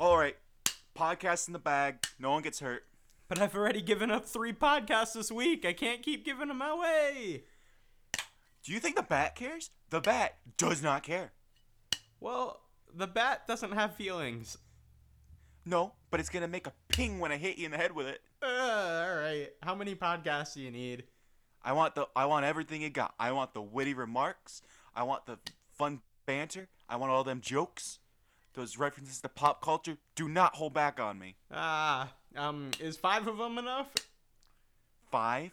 All right, podcast in the bag. No one gets hurt. But I've already given up three podcasts this week. I can't keep giving them away. Do you think the bat cares? The bat does not care. Well, the bat doesn't have feelings. No, but it's gonna make a ping when I hit you in the head with it. Uh, all right. How many podcasts do you need? I want the I want everything you got. I want the witty remarks. I want the fun banter. I want all them jokes. Those references to pop culture. Do not hold back on me. Ah, um, is five of them enough? Five?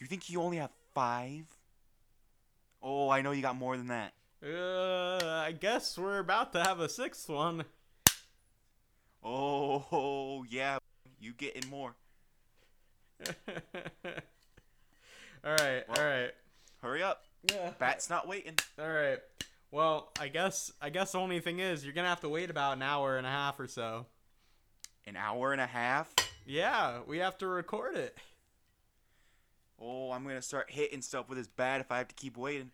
You think you only have five? Oh, I know you got more than that. Uh, I guess we're about to have a sixth one. Oh, yeah. You getting more. all right, Well- all right. Hurry up. Yeah. Bat's not waiting. All right. Well, I guess I guess the only thing is you're gonna have to wait about an hour and a half or so. An hour and a half? Yeah, we have to record it. Oh, I'm gonna start hitting stuff with this bat if I have to keep waiting.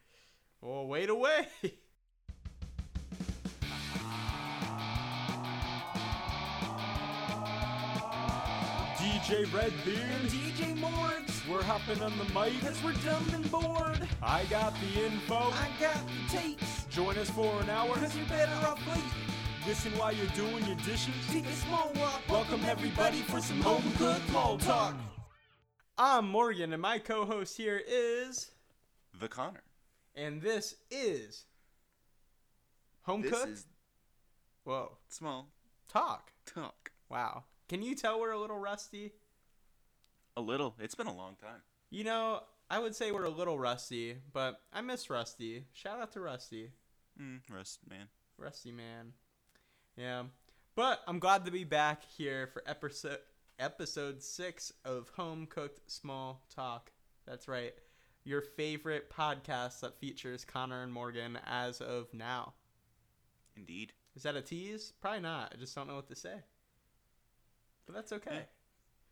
Well, wait away. DJ Redbeard, DJ Morgs, we're hopping on the mic. cause we're dumb and bored. I got the info. I got the tapes, Join us for an hour. cause you're better off waiting. Listen while you're doing your dishes. Take a small walk. Welcome everybody for some home cooked mall talk. I'm Morgan, and my co-host here is, The Connor. and this is home This cooked. is Whoa, small talk. talk. Wow. Can you tell we're a little rusty? A little. It's been a long time. You know, I would say we're a little rusty, but I miss Rusty. Shout out to Rusty. Mm, rust, man. Rusty man. Yeah. But I'm glad to be back here for episode episode 6 of Home Cooked Small Talk. That's right. Your favorite podcast that features Connor and Morgan as of now. Indeed. Is that a tease? Probably not. I just don't know what to say. But that's okay. Yeah.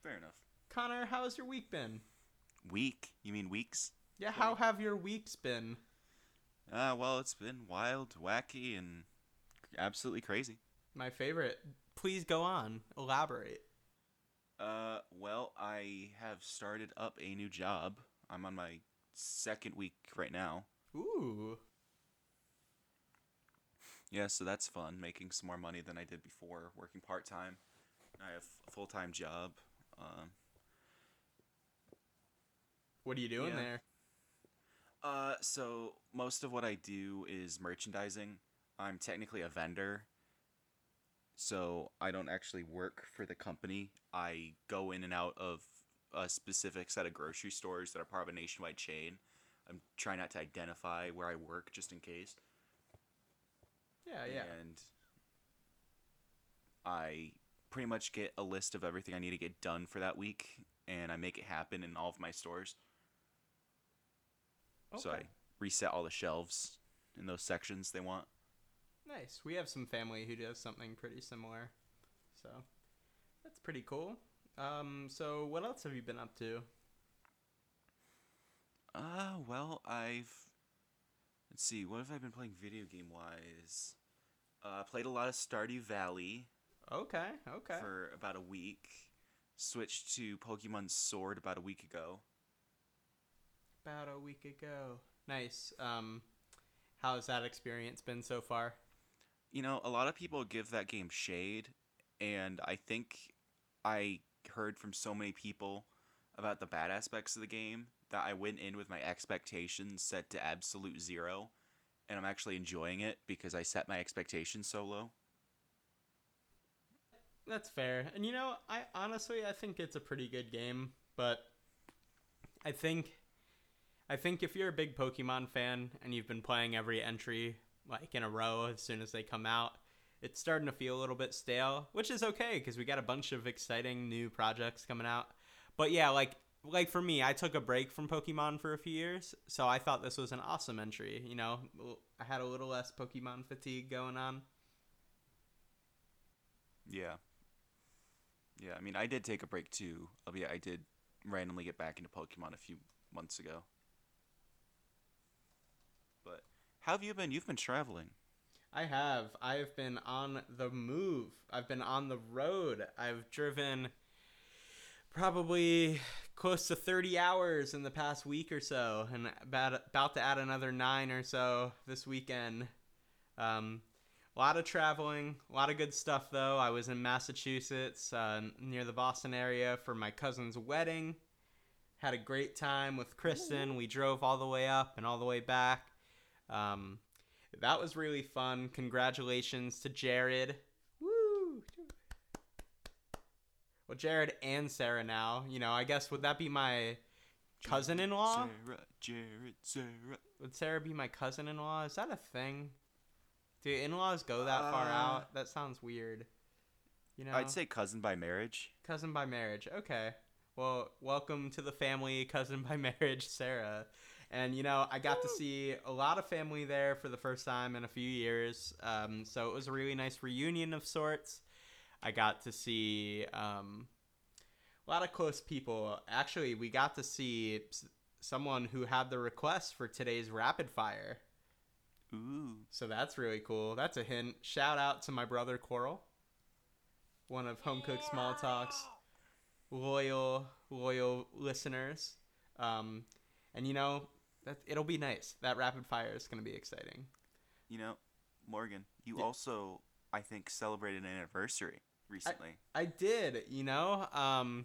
Fair enough. Connor, how's your week been? Week? You mean weeks? Yeah, how have your weeks been? Ah, well, it's been wild, wacky, and absolutely crazy. My favorite. Please go on. Elaborate. Uh, well, I have started up a new job. I'm on my second week right now. Ooh. Yeah, so that's fun, making some more money than I did before, working part time. I have a full time job. Um, What are you doing Yeah. there? uh, so most of what I do is merchandising. I'm technically a vendor, so I don't actually work for the company. I go in and out of a specific set of grocery stores that are part of a nationwide chain. I'm trying not to identify where I work just in case. Yeah, yeah. and I pretty much get a list of everything I need to get done for that week, and I make it happen in all of my stores. So I reset all the shelves in those sections they want. Nice. We have some family who does something pretty similar. So that's pretty cool. Um, so what else have you been up to? Uh, well, I've let's see, what have I been playing video game wise? Uh, I played a lot of Stardew Valley Okay, okay. for about a week. Switched to Pokemon Sword about a week ago. About a week ago. Nice. Um, has that experience been so far? you know, a lot of people give that game shade, and I think I heard from so many people about the bad aspects of the game that I went in with my expectations set to absolute zero, and I'm actually enjoying it because I set my expectations so low. That's fair. And you know, I honestly I think it's a pretty good game, but I think I think if you're a big Pokemon fan and you've been playing every entry like in a row as soon as they come out, it's starting to feel a little bit stale, which is okay cuz we got a bunch of exciting new projects coming out. But yeah, like like for me, I took a break from Pokemon for a few years, so I thought this was an awesome entry, you know. I had a little less Pokemon fatigue going on. Yeah. Yeah, I mean, I did take a break too. Albeit I did randomly get back into Pokemon a few months ago. But how have you been? You've been traveling. I have. I've been on the move. I've been on the road. I've driven probably close to 30 hours in the past week or so, and about about to add another nine or so this weekend. Um, a lot of traveling, a lot of good stuff though. I was in Massachusetts, uh, near the Boston area, for my cousin's wedding. Had a great time with Kristen. We drove all the way up and all the way back. Um, that was really fun. Congratulations to Jared. Woo! Well, Jared and Sarah now. You know, I guess would that be my cousin-in-law? Sarah, Jared, Sarah. Would Sarah be my cousin-in-law? Is that a thing? Do in-laws go that far Uh, out? That sounds weird. You know, I'd say cousin by marriage. cousin by marriage. Okay. Well, welcome to the family, cousin by marriage, Sarah. And you know, I got to see a lot of family there for the first time in a few years. Um, so it was a really nice reunion of sorts. I got to see um, a lot of close people. Actually, we got to see someone who had the request for today's rapid fire. Ooh. So that's really cool. That's a hint. Shout out to my brother Coral, one of Home Cooked Small Talks loyal loyal listeners. Um, and you know that it'll be nice. That rapid fire is going to be exciting. You know, Morgan, you Yeah. also, I think, celebrated an anniversary recently. I did, you know. Um,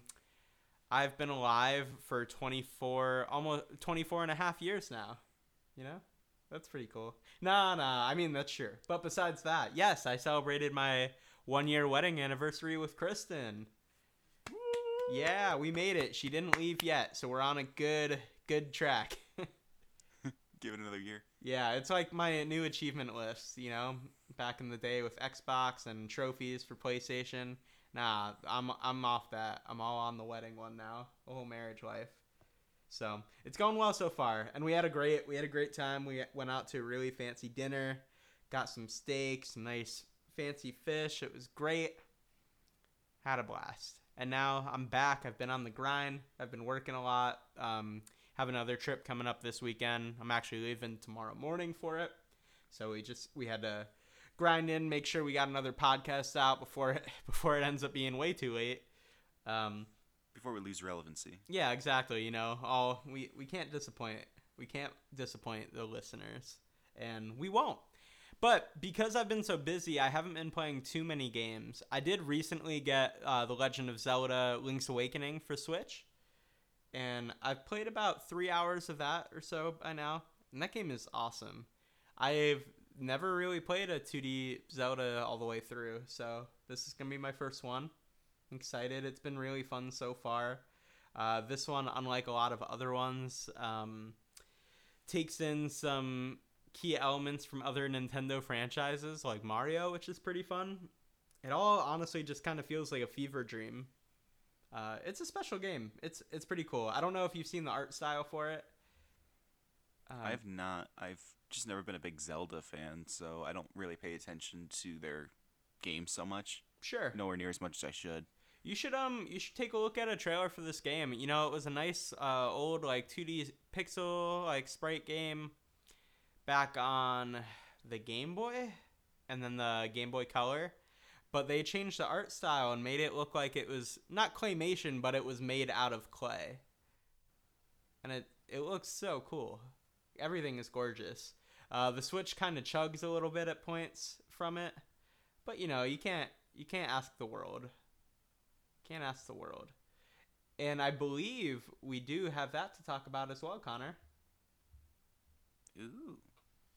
I've been alive for 24 almost 24 and a half years now. You know? That's pretty cool. Nah, nah, I mean that's sure. But besides that, yes, I celebrated my 1 year wedding anniversary with Kristen. Yeah, we made it. She didn't leave yet, so we're on a good good track. Give it another year. Yeah, it's like my new achievement list, you know, back in the day with Xbox and trophies for PlayStation. Nah, I'm I'm off that. I'm all on the wedding one now. The whole marriage life. So it's going well so far, and we had a great we had a great time. We went out to a really fancy dinner, got some steaks, nice fancy fish. It was great. Had a blast, and now I'm back. I've been on the grind. I've been working a lot. Um, have another trip coming up this weekend. I'm actually leaving tomorrow morning for it. So we just we had to grind in, make sure we got another podcast out before it, before it ends up being way too late. Um, Before we lose relevancy. yeah, exactly. You know, all we we can't disappoint we can't disappoint the listeners, and we won't. But because I've been so busy, I haven't been playing too many games. I did recently get uh, The Legend of Zelda: Link's Awakening for Switch, and I've played about three hours of that or so by now, and that game is awesome. I've never really played a 2D Zelda all the way through, so this is gonna be my first one. I'm excited. It's been really fun so far. Uh, this one, unlike a lot of other ones, um, takes in some key elements from other Nintendo franchises like Mario, which is pretty fun. It all honestly just kind of feels like a fever dream. Uh, it's a special game. It's it's pretty cool. I don't know if you've seen the art style for it. Um, I've not. I've just never been a big Zelda fan, so I don't really pay attention to their games so much. sure. Nowhere near as much as I should. You should um you should take a look at a trailer for this game. You know, it was a nice uh old like 2D pixel like sprite game back on the Game Boy and then the Game Boy Color. But they changed the art style and made it look like it was not claymation, but it was made out of clay. And it it looks so cool. Everything is gorgeous. Uh, the Switch kind of chugs a little bit at points from it, but you know you can't you can't ask the world. Can't ask the world. And I believe we do have that to talk about as well, Connor. Ooh.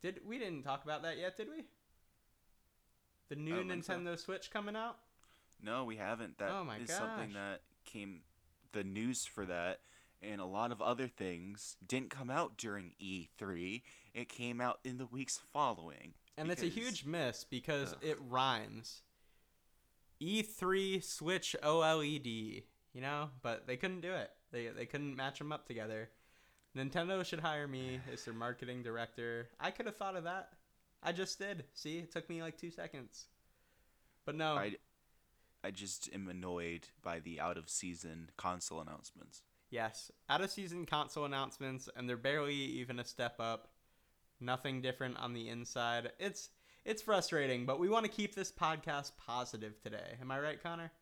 Did we didn't talk about that yet, did we? The new don't so. Nintendo Switch coming out? No, we haven't. That is Oh my something gosh. that came. The news for that and a lot of other things didn't come out during E3. It came out in the weeks following. And it's a huge miss because Ugh. it rhymes. E3 Switch OLED, you know, but they couldn't do it. They they couldn't match them up together. Nintendo should hire me as their marketing director. I could have thought of that. I just did. See, it took me like 2 seconds. But no. I, I just am annoyed by the out of season console announcements. Yes, out of season console announcements, and they're barely even a step up. Nothing different on the inside. It's it's frustrating, but we want to keep this podcast positive today. Am I right, Connor?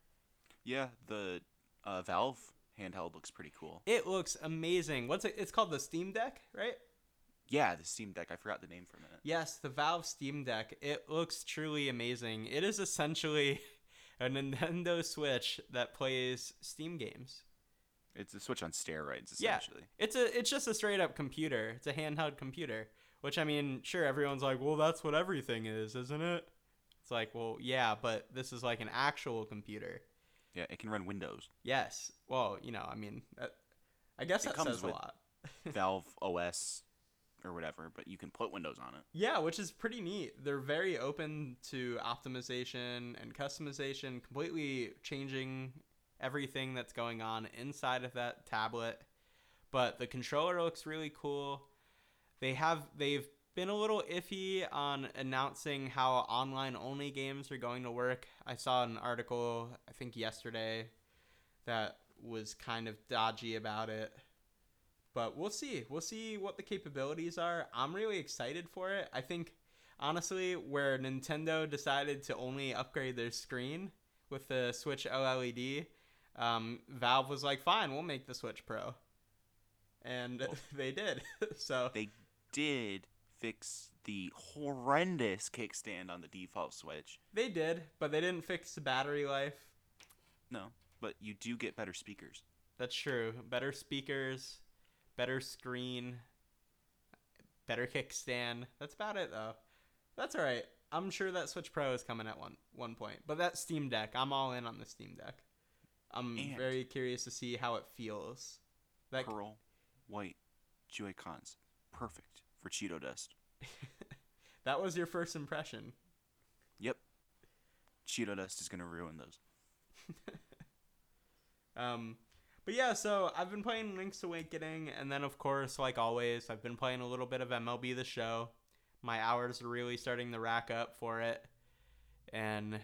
Yeah, the uh, Valve handheld looks pretty cool. It looks amazing. What's it? It's called the Steam Deck, right? Yeah, the Steam Deck. I forgot the name for a minute. Yes, the Valve Steam Deck. It looks truly amazing. It is essentially a Nintendo Switch that plays Steam games. It's a Switch on steroids, essentially. Yeah. It's a it's just a straight up computer. It's a handheld computer, which I mean, sure everyone's like, "Well, that's what everything is, isn't it?" It's like, "Well, yeah, but this is like an actual computer." Yeah, it can run Windows. Yes. Well, you know, I mean, that, I guess It that comes says a lot. Valve OS or whatever, but you can put Windows on it. Yeah, which is pretty neat. They're very open to optimization and customization, completely changing everything that's going on inside of that tablet. But the controller looks really cool. They have they've been a little iffy on announcing how online only games are going to work. I saw an article I think yesterday that was kind of dodgy about it. But we'll see. We'll see what the capabilities are. I'm really excited for it. I think honestly where Nintendo decided to only upgrade their screen with the Switch OLED, um, Valve was like, "Fine, we'll make the Switch Pro," and they did. so They did fix the horrendous kickstand on the default Switch. they did, but they didn't fix the battery life. No, but you do get better speakers. That's true. Better speakers, better screen, better kickstand. That's about it though. That's all right. I'm sure that Switch Pro is coming at one one point. But that Steam Deck, I'm all in on the Steam Deck. I'm And- very curious to see how it feels. That Pearl white Joy Cons. Perfect for Cheeto dust. that was your first impression. Yep. Cheeto dust is gonna ruin those. Um, but yeah, so I've been playing Link's Awakening, and then of course, like always, I've been playing a little bit of MLB The Show. My hours are really starting to rack up for it, and I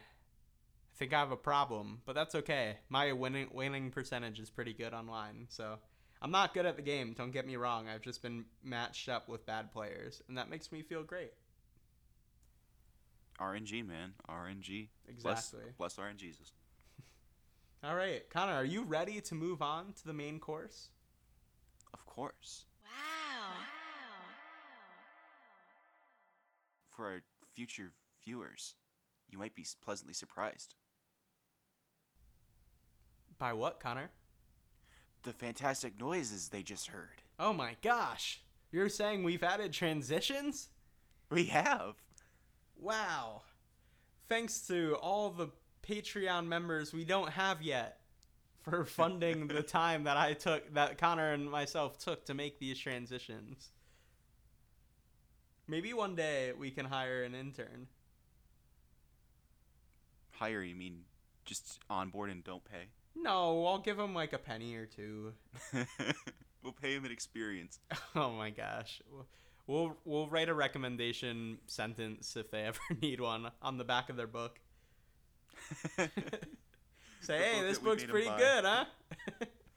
think I have a problem, but that's okay. My winning winning percentage is pretty good online, so I'm not good at the game. Don't get me wrong. I've just been matched up with bad players, and that makes me feel great. RNG, man. RNG. Exactly. Bless, bless RNGesus. All right, Connor, are you ready to move on to the main course? Of course. Wow. For our future viewers, you might be pleasantly surprised. By what, Connor? The fantastic noises they just heard. Oh my gosh. You're saying we've added transitions? We have. Wow. Thanks to all the Patreon members we don't have yet for funding the time that I took, that Connor and myself took to make these transitions. Maybe one day we can hire an intern. Hire, you mean just on board and don't pay? No, I'll give him like a penny or two. we'll pay him an experience. Oh my gosh. We'll we'll write a recommendation sentence if they ever need one on the back of their book. Say, hey, book this that book's pretty good, huh?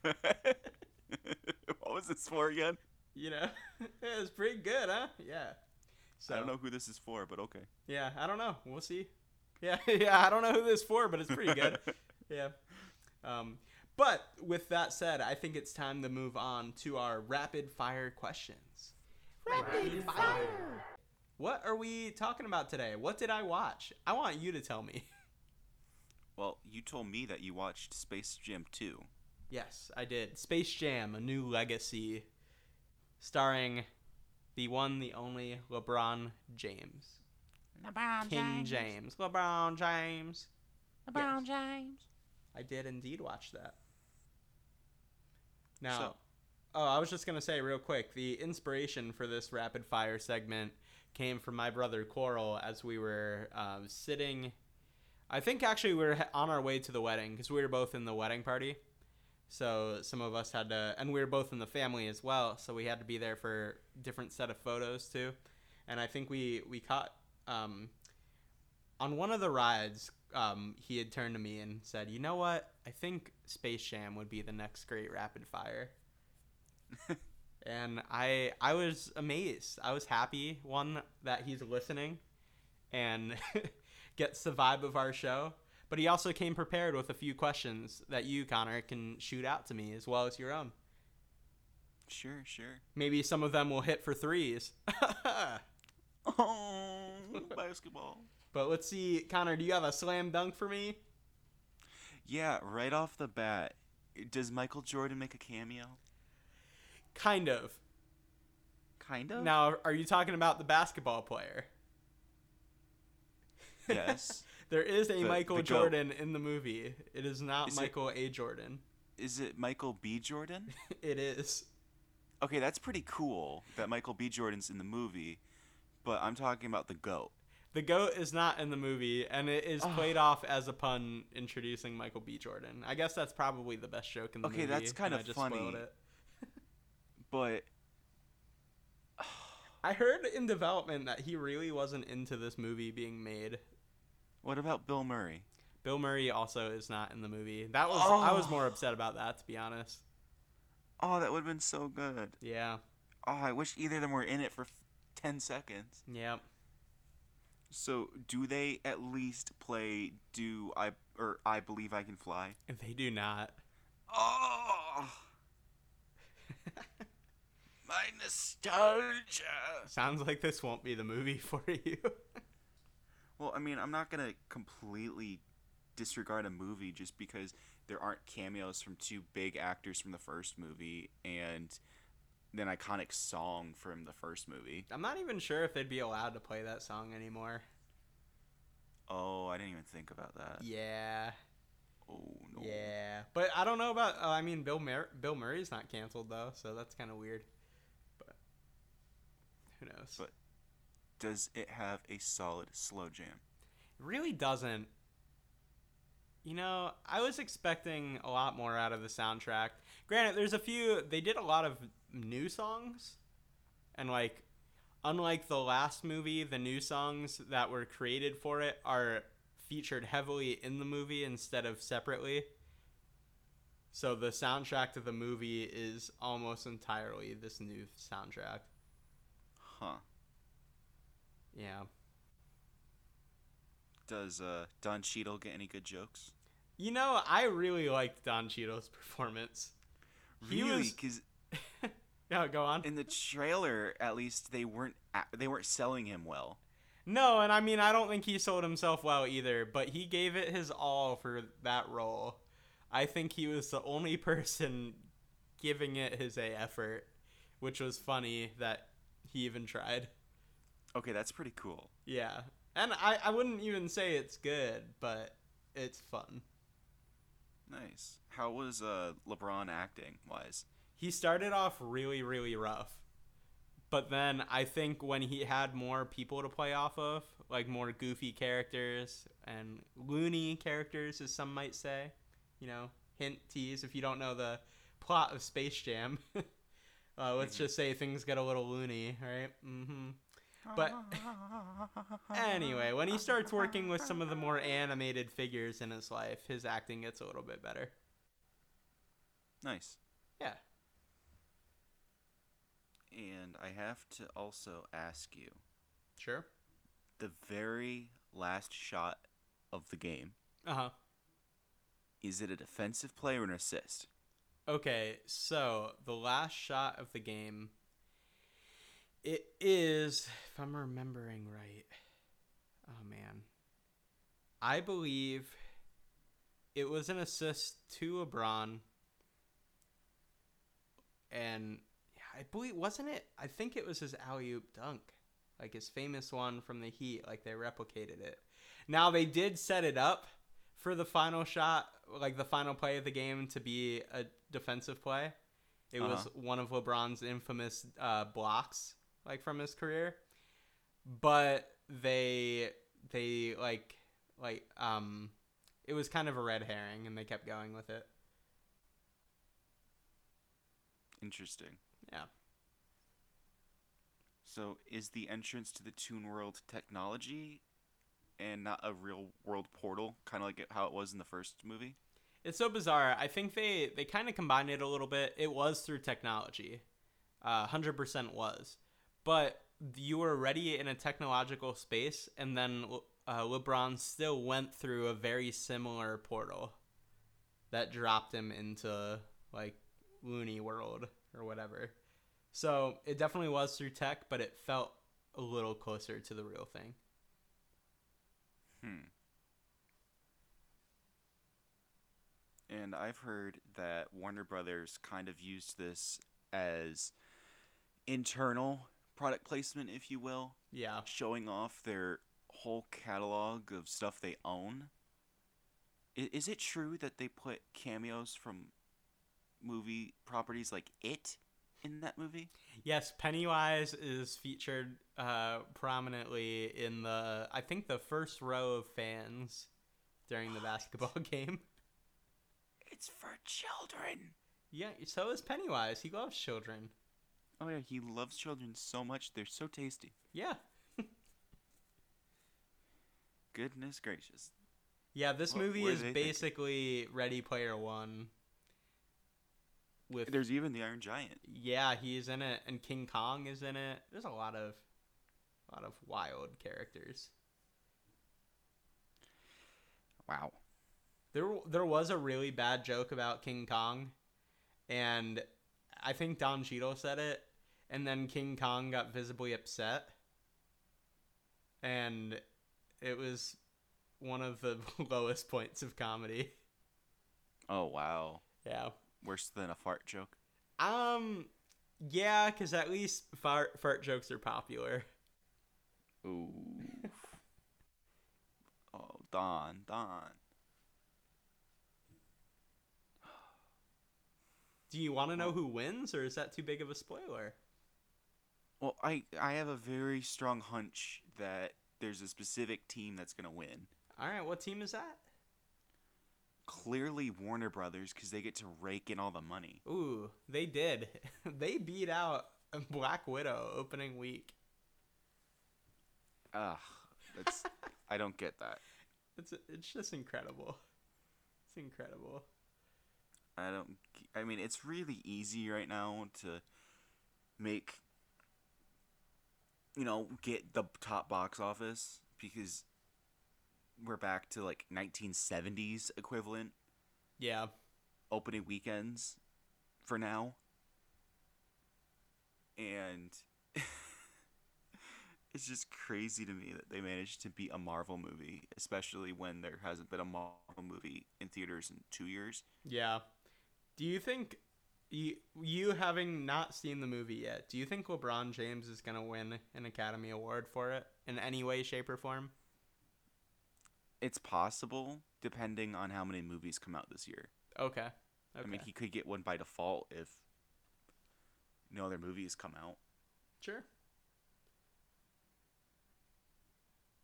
what was this for again? You know, it's pretty good, huh? Yeah. So I don't know who this is for, but okay. Yeah, I don't know. We'll see. Yeah, yeah. I don't know who this is for, but it's pretty good. yeah. Um, but with that said, I think it's time to move on to our rapid fire questions. Rapid fire. What are we talking about today? What did I watch? I want you to tell me. Well, you told me that you watched Space Jam 2. Yes, I did. Space Jam: A New Legacy, starring the one, the only LeBron James, LeBron King James, LeBron James. LeBron James. I did indeed watch that. Now, So- oh, I was just gonna say real quick, the inspiration for this rapid fire segment came from my brother Coral as we were uh, sitting. I think actually we were on our way to the wedding because we were both in the wedding party. So some of us had to, and we were both in the family as well. So we had to be there for different set of photos too. And I think we we caught um, on one of the rides. Um, he had turned to me and said, "You know what? I think Space Jam would be the next great rapid fire." and I I was amazed. I was happy one that he's listening, and gets the vibe of our show. But he also came prepared with a few questions that you, Connor, can shoot out to me as well as your own. Sure, sure. Maybe some of them will hit for threes. Oh, basketball. but let's see, Connor, do you have a slam dunk for me? Yeah, right off the bat, does Michael Jordan make a cameo? Kind of. Kind of. Now, are you talking about the basketball player? Yes. There is a The- Michael the goat. Jordan in the movie. It is not Is it- Michael A. Jordan. Is it Michael B. Jordan? It is. Okay, that's pretty cool that Michael B. Jordan's in the movie, but I'm talking about the GOAT. The goat is not in the movie, and it is played off as a pun introducing Michael B. Jordan. I guess that's probably the best joke in the Okay, movie. Okay, that's kinda I just funny. spoiled it. But I heard in development that he really wasn't into this movie being made. What about Bill Murray? Bill Murray also is not in the movie. That was I was Oh. more upset about that to be honest. Oh, that would have been so good. Yeah. Oh, I wish either of them were in it for f- 10 seconds. Yep. So, do they at least play Do I or I Believe I Can Fly? They do not. Oh! My nostalgia. Sounds like this won't be the movie for you. Well, I mean, I'm not going to completely disregard a movie just because there aren't cameos from two big actors from the first movie and an iconic song from the first movie. I'm not even sure if they'd be allowed to play that song anymore. Oh, I didn't even think about that. Yeah. Oh, no. Yeah, but I don't know about. Uh, I mean, Bill Mur- Bill Murray's not canceled though, so that's kind of weird. But who knows? But- Does it have a solid slow jam? it really doesn't. You know, I was expecting a lot more out of the soundtrack. Granted, there's a few. They did a lot of new songs, and like, unlike the last movie, the new songs that were created for it are featured heavily in the movie instead of separately. So the soundtrack to the movie is almost entirely this new soundtrack. Huh. Yeah. Does uh, Don Cheadle get any good jokes? You know, I really liked Don Cheadle's performance. He Really? was- Because Yeah, go on. in the trailer, at least they weren't they weren't selling him well. No, and I mean, I don't think he sold himself well either, but he gave it his all for that role. I think he was the only person giving it his A effort, which was funny that he even tried. Okay, that's pretty cool. Yeah. And I, I wouldn't even say it's good, but it's fun. Nice. How was uh, LeBron acting wise? He started off really, really rough. But then I think when he had more people to play off of, like more goofy characters and loony characters, as some might say, you know, hint tease if you don't know the plot of Space Jam. uh, let's just say things get a little loony, right? Mm-hmm. But anyway, when he starts working with some of the more animated figures in his life, his acting gets a little bit better. Nice. Yeah. And I have to also ask you Sure. the very last shot of the game Uh huh. is it a defensive play or an assist? Okay, so the last shot of the game, it is, if I'm remembering right, oh man, I believe it was an assist to LeBron, and I believe wasn't it? I think it was his alley oop dunk, like his famous one from the Heat. Like they replicated it. Now they did set it up for the final shot, like the final play of the game, to be a defensive play. It was Uh-huh. one of LeBron's infamous uh, blocks, like from his career. But they they like like um, it was kind of a red herring, and they kept going with it. Interesting. Yeah. So is the entrance to the Toon World technology and not a real world portal, kind of like how it was in the first movie? It's so bizarre. I think they they kind of combined it a little bit. It was through technology, uh, hundred percent was, but you were already in a technological space, and then uh, LeBron still went through a very similar portal that dropped him into like Looney World or whatever. So it definitely was through tech, but it felt a little closer to the real thing. Hmm. And I've heard that Warner Brothers kind of used this as internal product placement, if you will, Yeah. showing off their whole catalog of stuff they own. I- Is it true that they put cameos from movie properties like It in that movie? Yes, Pennywise is featured uh, prominently in the, I think, the first row of fans during the basketball game. It's for children. Yeah, so is Pennywise. He loves children. Oh yeah, he loves children so much. They're so tasty. Yeah. Goodness gracious. Yeah, this What movie is they thinking? basically Ready Player One. With There's even the Iron Giant. yeah, he's in it, and King Kong is in it. There's a lot of, a lot of wild characters. Wow. There, there was a really bad joke about King Kong, and I think Don Cheadle said it, and then King Kong got visibly upset, and it was one of the lowest points of comedy. Oh wow. Yeah. Worse than a fart joke. Um, yeah, because at least fart fart jokes are popular. Ooh. oh, Don, Don. Do you want to know who wins, or is that too big of a spoiler? Well, I I have a very strong hunch that there's a specific team that's gonna win. All right, what team is that? Clearly Warner Brothers, because they get to rake in all the money. Ooh, they did. they beat out Black Widow opening week. Ugh, that's I don't get that. It's it's just incredible. It's incredible. I don't. I mean, it's really easy right now to make, you know, get the top box office because we're back to like 1970s equivalent Yeah. opening weekends for now. And it's just crazy to me that they managed to beat a Marvel movie, especially when there hasn't been a Marvel movie in theaters in two years. Yeah. Do you think you you having not seen the movie yet, do you think LeBron James is going to win an Academy Award for it in any way shape or form? It's possible, depending on how many movies come out this year. Okay. Okay. I mean, he could get one by default if no other movies come out. Sure.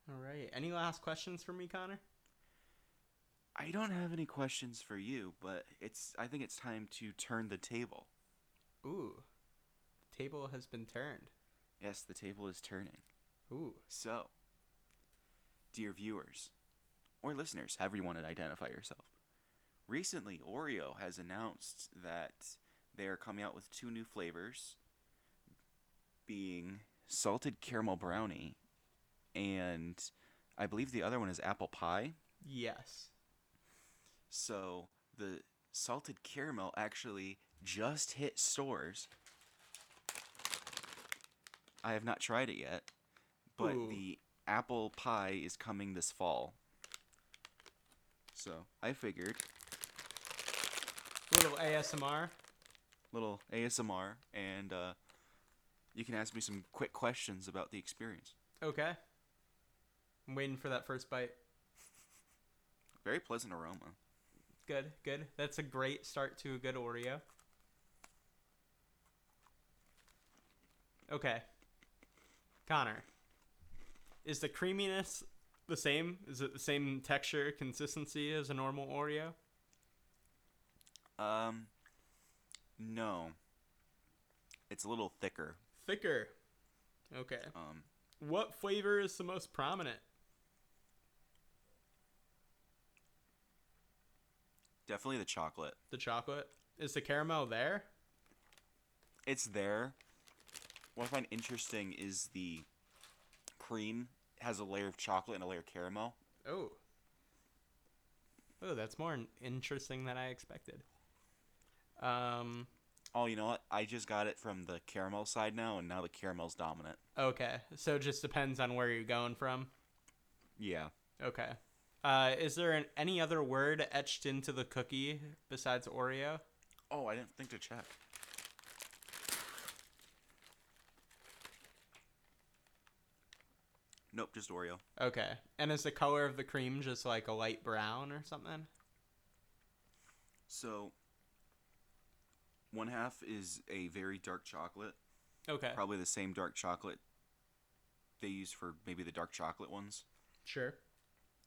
All right. Any last questions for me, Connor? I don't have any questions for you, but it's. I think it's time to turn the table. Ooh. The table has been turned. Yes, the table is turning. Ooh. So, dear viewers, or listeners, however you want to identify yourself, recently Oreo has announced that they are coming out with two new flavors, being salted caramel brownie, and I believe the other one is apple pie. Yes. So the salted caramel actually just hit stores. I have not tried it yet, but Ooh. the apple pie is coming this fall. So I figured Little ASMR. little ASMR, and uh, you can ask me some quick questions about the experience. Okay. I'm waiting for that first bite. Very pleasant aroma. Good, good. That's a great start to a good Oreo. Okay. Connor. Is the creaminess the same? Is it the same texture, consistency as a normal Oreo? Um, no, it's a little thicker. Thicker. Okay. Um, What flavor is the most prominent? Definitely the chocolate. The chocolate? Is the caramel there? it's there, what I find interesting is the cream has a layer of chocolate and a layer of caramel. Oh. Oh, that's more interesting than I expected. Um. Oh, you know what? I just got it from the caramel side now, and now the caramel's dominant. Okay, so it just depends on where you're going from. Yeah. Okay. Uh, is there an, any other word etched into the cookie besides Oreo? Oh, I didn't think to check. Nope, just Oreo. Okay. And is the color of the cream just like a light brown or something? So, one half is a very dark chocolate, Okay. probably the same dark chocolate they use for maybe the dark chocolate ones. Sure.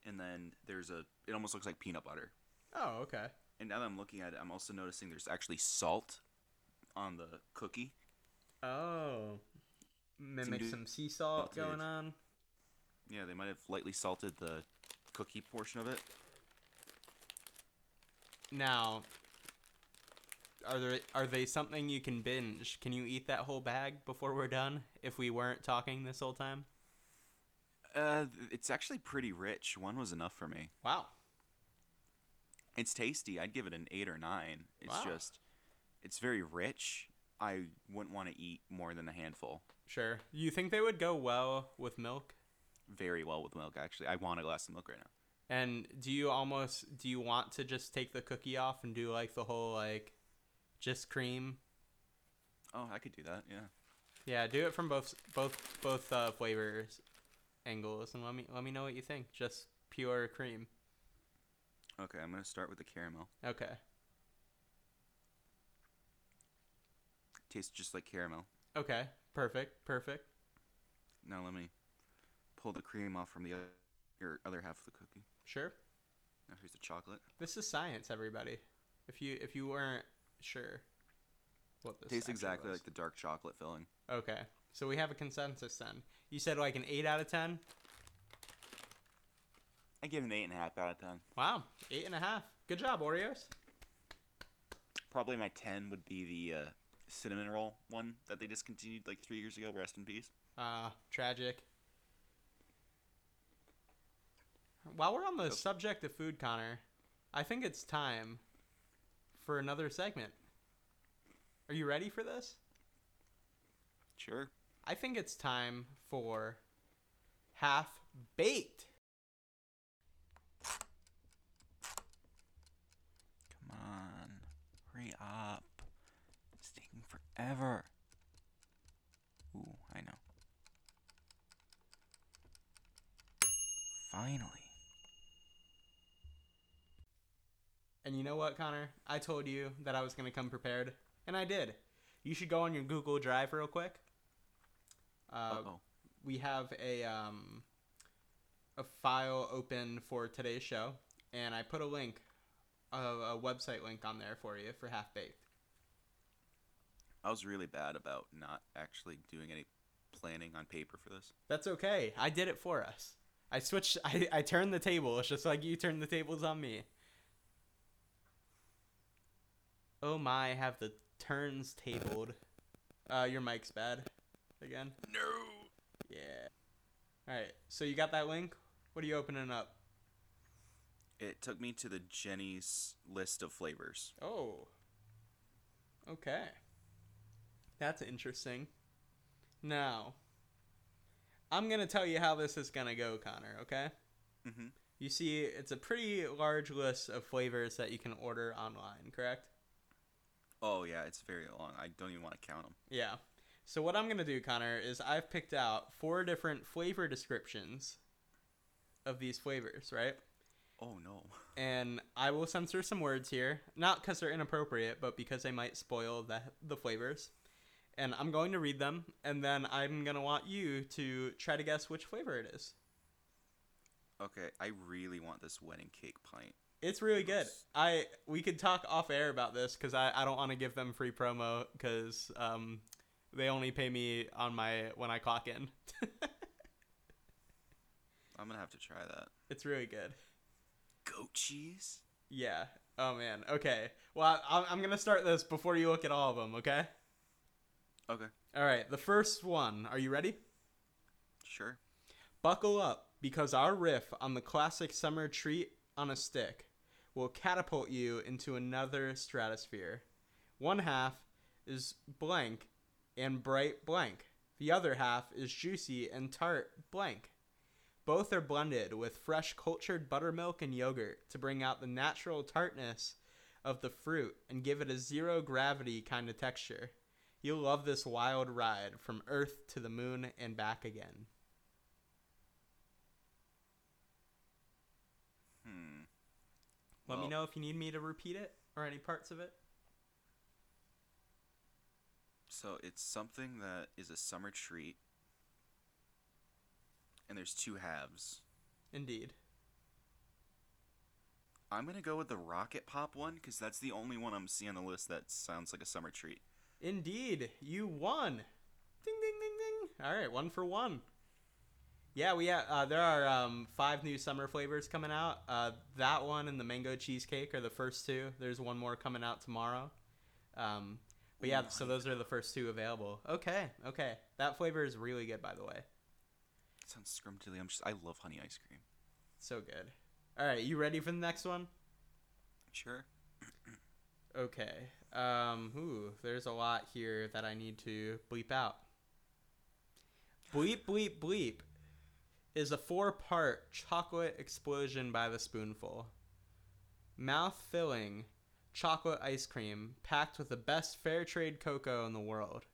And then there's a, it almost looks like peanut butter. Oh, okay. And now that I'm looking at it, I'm also noticing there's actually salt on the cookie. Oh. Mimic some sea salt salted. going on. Yeah, they might have lightly salted the cookie portion of it. Now, are there are they something you can binge? Can you eat that whole bag before we're done? If we weren't talking this whole time. Uh, it's actually pretty rich. One was enough for me. Wow. It's tasty. I'd give it an eight or nine. It's Wow. just, it's very rich. I wouldn't want to eat more than a handful. Sure. You think they would go well with milk? Very well with milk, actually. I want a glass of milk right now. And do you almost do you want to just take the cookie off and do like the whole like just cream? Oh, I could do that. Yeah. Yeah, do it from both both both uh, flavors angles and let me let me know what you think. Just pure cream. Okay, I'm gonna start with the caramel. Okay. Tastes just like caramel. Okay. Perfect. Perfect. Now let me pull the cream off from the other, your other half of the cookie. Sure. Now here's the chocolate. This is science, everybody. If you if you weren't sure what this Tastes exactly was. like the dark chocolate filling. Okay. So we have a consensus then. You said like an 8 out of 10? I give an eight and a half out of ten. Wow. Eight and a half. Good job, Oreos. Probably my ten would be the uh, cinnamon roll one that they discontinued like three years ago. Rest in peace. Uh, tragic. While we're on the So- subject of food, Connor, I think it's time for another segment. Are you ready for this? Sure. I think it's time for half baked. Come on, hurry up. It's taking forever. Ooh, I know. Finally. And you know what, Connor? I told you that I was going to come prepared, and I did. You should go on your Google Drive real quick. Uh, we have a um, a file open for today's show, and I put a link, a, a website link on there for you for Half Baked. I was really bad about not actually doing any planning on paper for this. That's okay. I did it for us. I switched. I, I turned the table. It's just like you turned the tables on me. Oh my! Have the turns tabled. Uh, your mic's bad. Again. No. Yeah. All right. So you got that link? What are you opening up? It took me to the Jeni's list of flavors. Oh. Okay. That's interesting. Now, I'm going to tell you how this is going to go, Connor, okay? Mm-hmm. You see, it's a pretty large list of flavors that you can order online, correct? Oh yeah, it's very long. I don't even want to count them. Yeah. So, what I'm going to do, Connor, is I've picked out four different flavor descriptions of these flavors, right? Oh no. and I will censor some words here, not because they're inappropriate, but because they might spoil the the flavors. And I'm going to read them, and then I'm gonna want you to try to guess which flavor it is. Okay, I really want this wedding cake pint. It's really good. I we could talk off air about this because I, I don't want to give them free promo because um they only pay me on my when I clock in. I'm gonna have to try that. it's really good. Goat cheese. Yeah. Oh man. Okay. Well, I, I'm gonna start this before you look at all of them. Okay. Okay. All right, the first one. Are you ready? Sure. Buckle up, because our riff on the classic summer treat on a stick will catapult you into another stratosphere. One half is blank and bright blank. The other half is juicy and tart blank. Both are blended with fresh cultured buttermilk and yogurt to bring out the natural tartness of the fruit and give it a zero gravity kind of texture. You'll love this wild ride from Earth to the moon and back again. Hmm. Let me know if you need me to repeat it or any parts of it. So it's something that is a summer treat, and there's two halves. Indeed. I'm gonna go with the rocket pop one because that's the only one I'm seeing on the list that sounds like a summer treat. Indeed. You won. Ding ding ding ding. All right, one for one. Yeah, we have, uh, there are um, five new summer flavors coming out. Uh, that one and the mango cheesecake are the first two. There's one more coming out tomorrow. Um, but yeah, so those are the first two available. Okay, okay. That flavor is really good, by the way. It sounds scrumptious. I'm just I love honey ice cream. So good. All right, you ready for the next one? Sure. Okay. Um, ooh, there's a lot here that I need to bleep out. Bleep, bleep, bleep is a four part chocolate explosion by the spoonful. Mouth filling chocolate ice cream packed with the best fair trade cocoa in the world.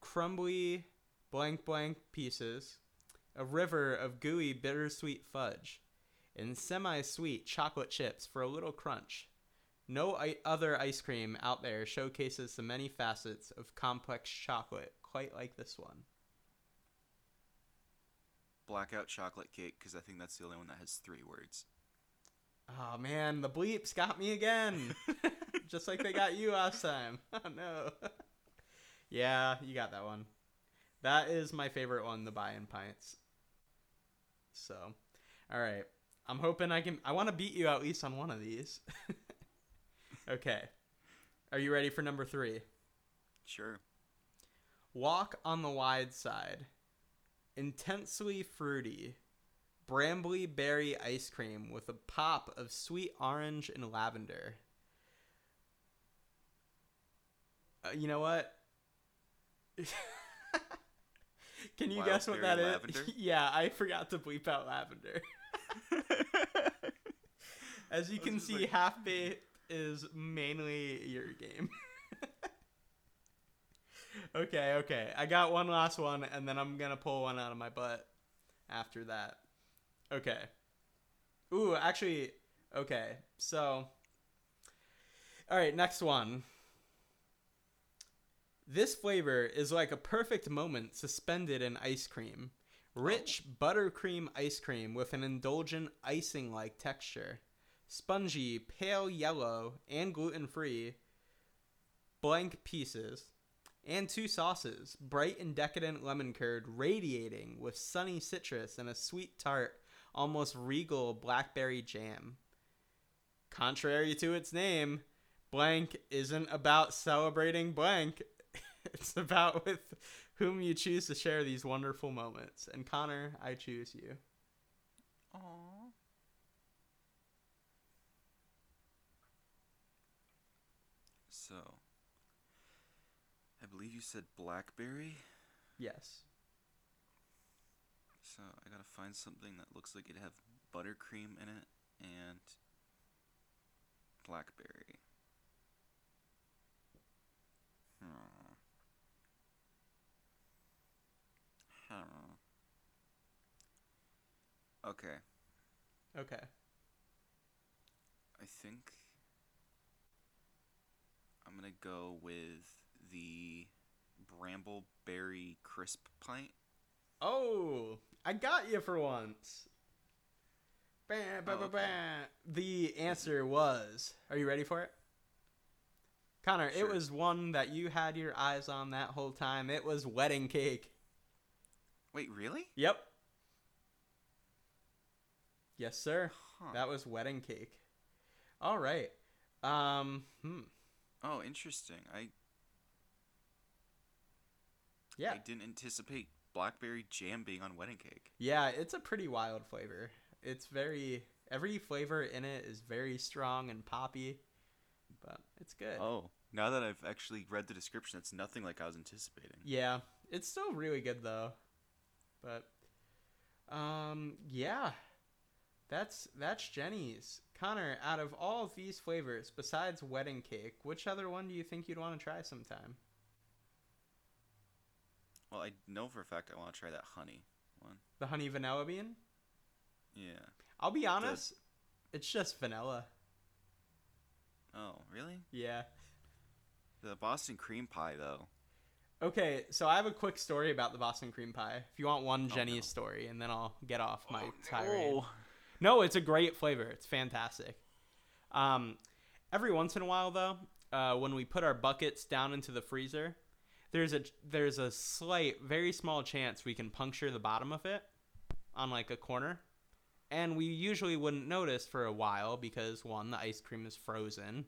Crumbly blank blank pieces, a river of gooey bittersweet fudge, and semi sweet chocolate chips for a little crunch. No I- other ice cream out there showcases the many facets of complex chocolate quite like this one. Blackout chocolate cake because I think that's the only one that has three words. Oh man, the bleeps got me again. Just like they got you last time. Oh no. yeah, you got that one. That is my favorite one, the buy-in pints. So, all right. I'm hoping I can I want to beat you at least on one of these. okay. Are you ready for number 3? Sure. Walk on the wide side. Intensely fruity. Brambly berry ice cream with a pop of sweet orange and lavender. Uh, you know what? Can you Wild guess what that is? lavender? yeah, I forgot to bleep out lavender. As you can see, like- half baked is mainly your game. okay, okay. I got one last one, and then I'm gonna pull one out of my butt after that. Okay. Ooh, actually, okay. So, all right, next one. This flavor is like a perfect moment suspended in ice cream. Rich oh. buttercream ice cream with an indulgent icing like texture. Spongy, pale yellow, and gluten free. Blank pieces. And two sauces bright and decadent lemon curd radiating with sunny citrus and a sweet tart, almost regal blackberry jam. Contrary to its name, blank isn't about celebrating blank. it's about with whom you choose to share these wonderful moments. And Connor, I choose you. Aww. So, I believe you said blackberry. Yes. So I gotta find something that looks like it have buttercream in it and blackberry. Hmm. Hmm. Okay, Okay. I think I'm gonna go with the brambleberry crisp pint. Oh, I got you for once. Bah, bah, Oh, bah, okay. The answer was. Are you ready for it? Connor, it was one that you had your eyes on that whole time. It was wedding cake. Wait, really? Yep. Yes, sir. Huh. That was wedding cake. All right. Um, hmm. Oh, interesting. I Yeah. I didn't anticipate blackberry jam being on wedding cake. Yeah, it's a pretty wild flavor. It's very every flavor in it is very strong and poppy, but it's good. Oh, now that I've actually read the description, it's nothing like I was anticipating. Yeah, it's still really good though. But um yeah. That's that's Jeni's. Connor, out of all of these flavors besides wedding cake, which other one do you think you'd want to try sometime? Well, I know for a fact I want to try that honey one. The honey vanilla bean? Yeah. I'll be honest, it's just vanilla. Oh, really? Yeah. The Boston cream pie, though. Okay, so I have a quick story about the Boston cream pie. If you want one Oh, Jeni's no. story, and then I'll get off my Oh, tirade. no. No, it's a great flavor. It's fantastic. Um, every once in a while, though, uh, when we put our buckets down into the freezer, there's a there's a slight, very small chance we can puncture the bottom of it on like a corner, and we usually wouldn't notice for a while because one, the ice cream is frozen,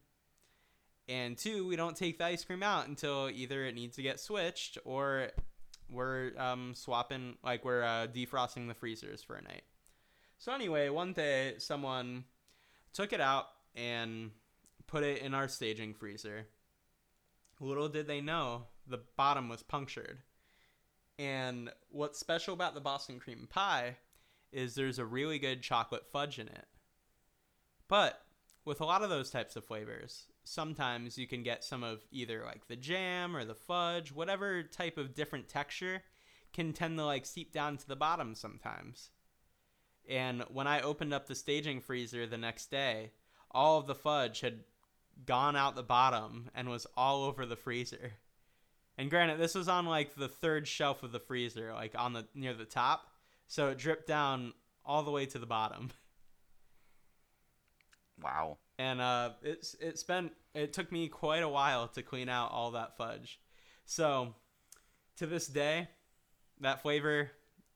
and two, we don't take the ice cream out until either it needs to get switched or we're um, swapping, like we're uh, defrosting the freezers for a night. So anyway, one day someone took it out and put it in our staging freezer. Little did they know the bottom was punctured. And what's special about the Boston cream pie is there's a really good chocolate fudge in it. But with a lot of those types of flavors, sometimes you can get some of either like the jam or the fudge, whatever type of different texture can tend to like seep down to the bottom sometimes. And when I opened up the staging freezer the next day, all of the fudge had gone out the bottom and was all over the freezer. And granted, this was on like the third shelf of the freezer, like on the near the top, so it dripped down all the way to the bottom. Wow. And uh, it's it spent it took me quite a while to clean out all that fudge. So to this day, that flavor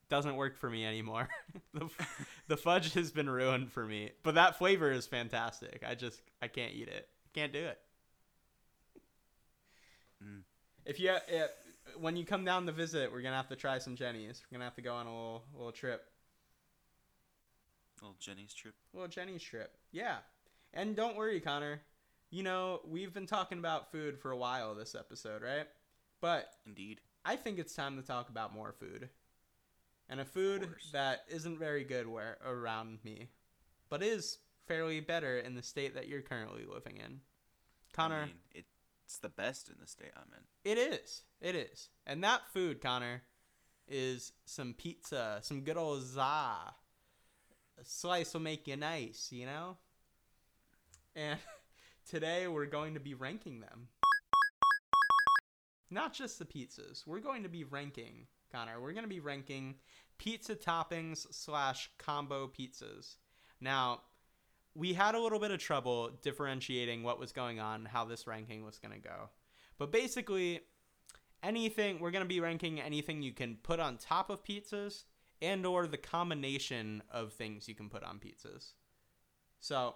doesn't work for me anymore. the, the fudge has been ruined for me, but that flavor is fantastic. I just I can't eat it. Can't do it. Mm. If you if, when you come down to visit, we're gonna have to try some Jeni's. We're gonna have to go on a little little trip, Little Jeni's trip. little Jeni's trip. Yeah, and don't worry, Connor. You know we've been talking about food for a while this episode, right? But Indeed. I think it's time to talk about more food. And a food that isn't very good where around me, but is fairly better in the state that you're currently living in. Connor, I mean, it's the best in the state I'm in. it is. It is. And that food, Connor, is some pizza, some good old za. A slice will make you nice, you know? And today we're going to be ranking them. Not just the pizzas. We're going to be ranking, Connor. We're going to be ranking pizza toppings slash combo pizzas. Now, we had a little bit of trouble differentiating what was going on, how this ranking was going to go. But basically, anything we're going to be ranking anything you can put on top of pizzas and or the combination of things you can put on pizzas. So,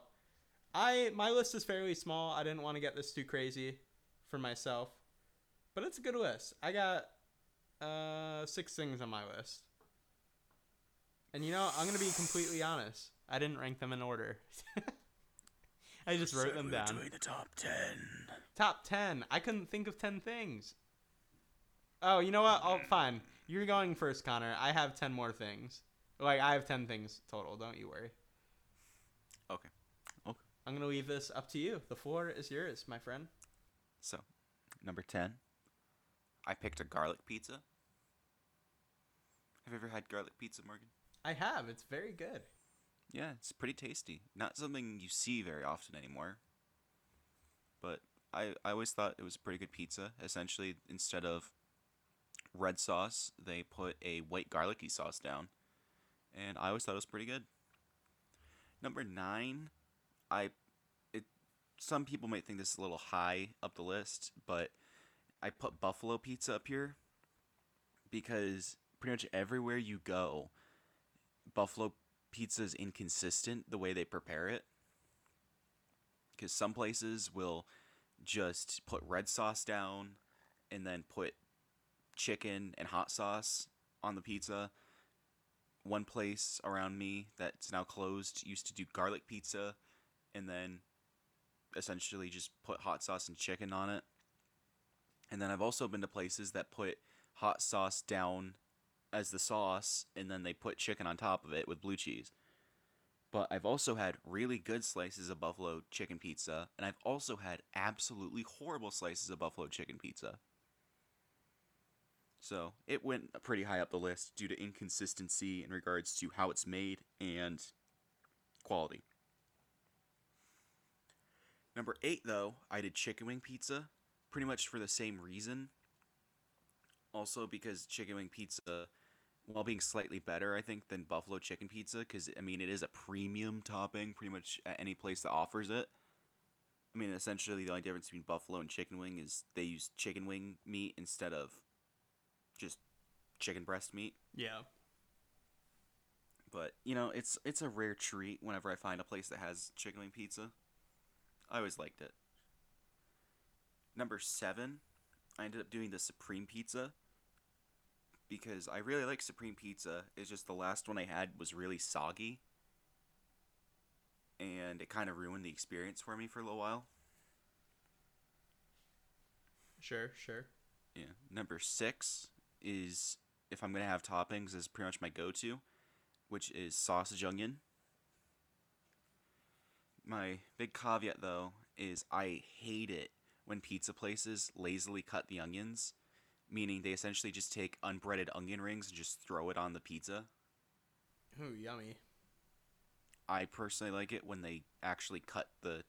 I my list is fairly small. I didn't want to get this too crazy for myself. But it's a good list. I got uh 6 things on my list. And you know, I'm going to be completely honest. I didn't rank them in order. I just wrote them down. Doing the top ten. Top 10. I couldn't think of 10 things. Oh, you know what? Oh, fine. You're going first, Connor. I have 10 more things. Like, I have 10 things total. Don't you worry. Okay. Okay. I'm going to leave this up to you. The floor is yours, my friend. So, number ten, I picked a garlic pizza. Have you ever had garlic pizza, Morgan? I have. It's very good. Yeah, it's pretty tasty. Not something you see very often anymore. But I, I always thought it was a pretty good pizza. Essentially, instead of red sauce, they put a white garlicky sauce down. And I always thought it was pretty good. Number nine, I it some people might think this is a little high up the list, but I put buffalo pizza up here because pretty much everywhere you go, buffalo pizza is inconsistent the way they prepare it. Because some places will just put red sauce down and then put chicken and hot sauce on the pizza. One place around me that's now closed used to do garlic pizza and then essentially just put hot sauce and chicken on it. And then I've also been to places that put hot sauce down as the sauce and then they put chicken on top of it with blue cheese. But I've also had really good slices of buffalo chicken pizza, and I've also had absolutely horrible slices of buffalo chicken pizza. So it went pretty high up the list due to inconsistency in regards to how it's made and quality. Number eight, though, I did chicken wing pizza, pretty much for the same reason. Also, because chicken wing pizza, while being slightly better, I think, than buffalo chicken pizza, because, I mean, it is a premium topping pretty much at any place that offers it. I mean, essentially, the only difference between buffalo and chicken wing is they use chicken wing meat instead of just chicken breast meat. Yeah. But you know, it's it's a rare treat whenever I find a place that has chicken wing pizza. I always liked it. Number seven, I ended up doing the supreme pizza because I really like supreme pizza. It's just the last one I had was really soggy, and it kind of ruined the experience for me for a little while. Sure, sure. Yeah. Number six is if I'm gonna have toppings is pretty much my go-to, which is sausage onion. My big caveat though is I hate it when pizza places lazily cut the onions, meaning they essentially just take unbreaded onion rings and just throw it on the pizza. Ooh, yummy. I personally like it when they actually cut the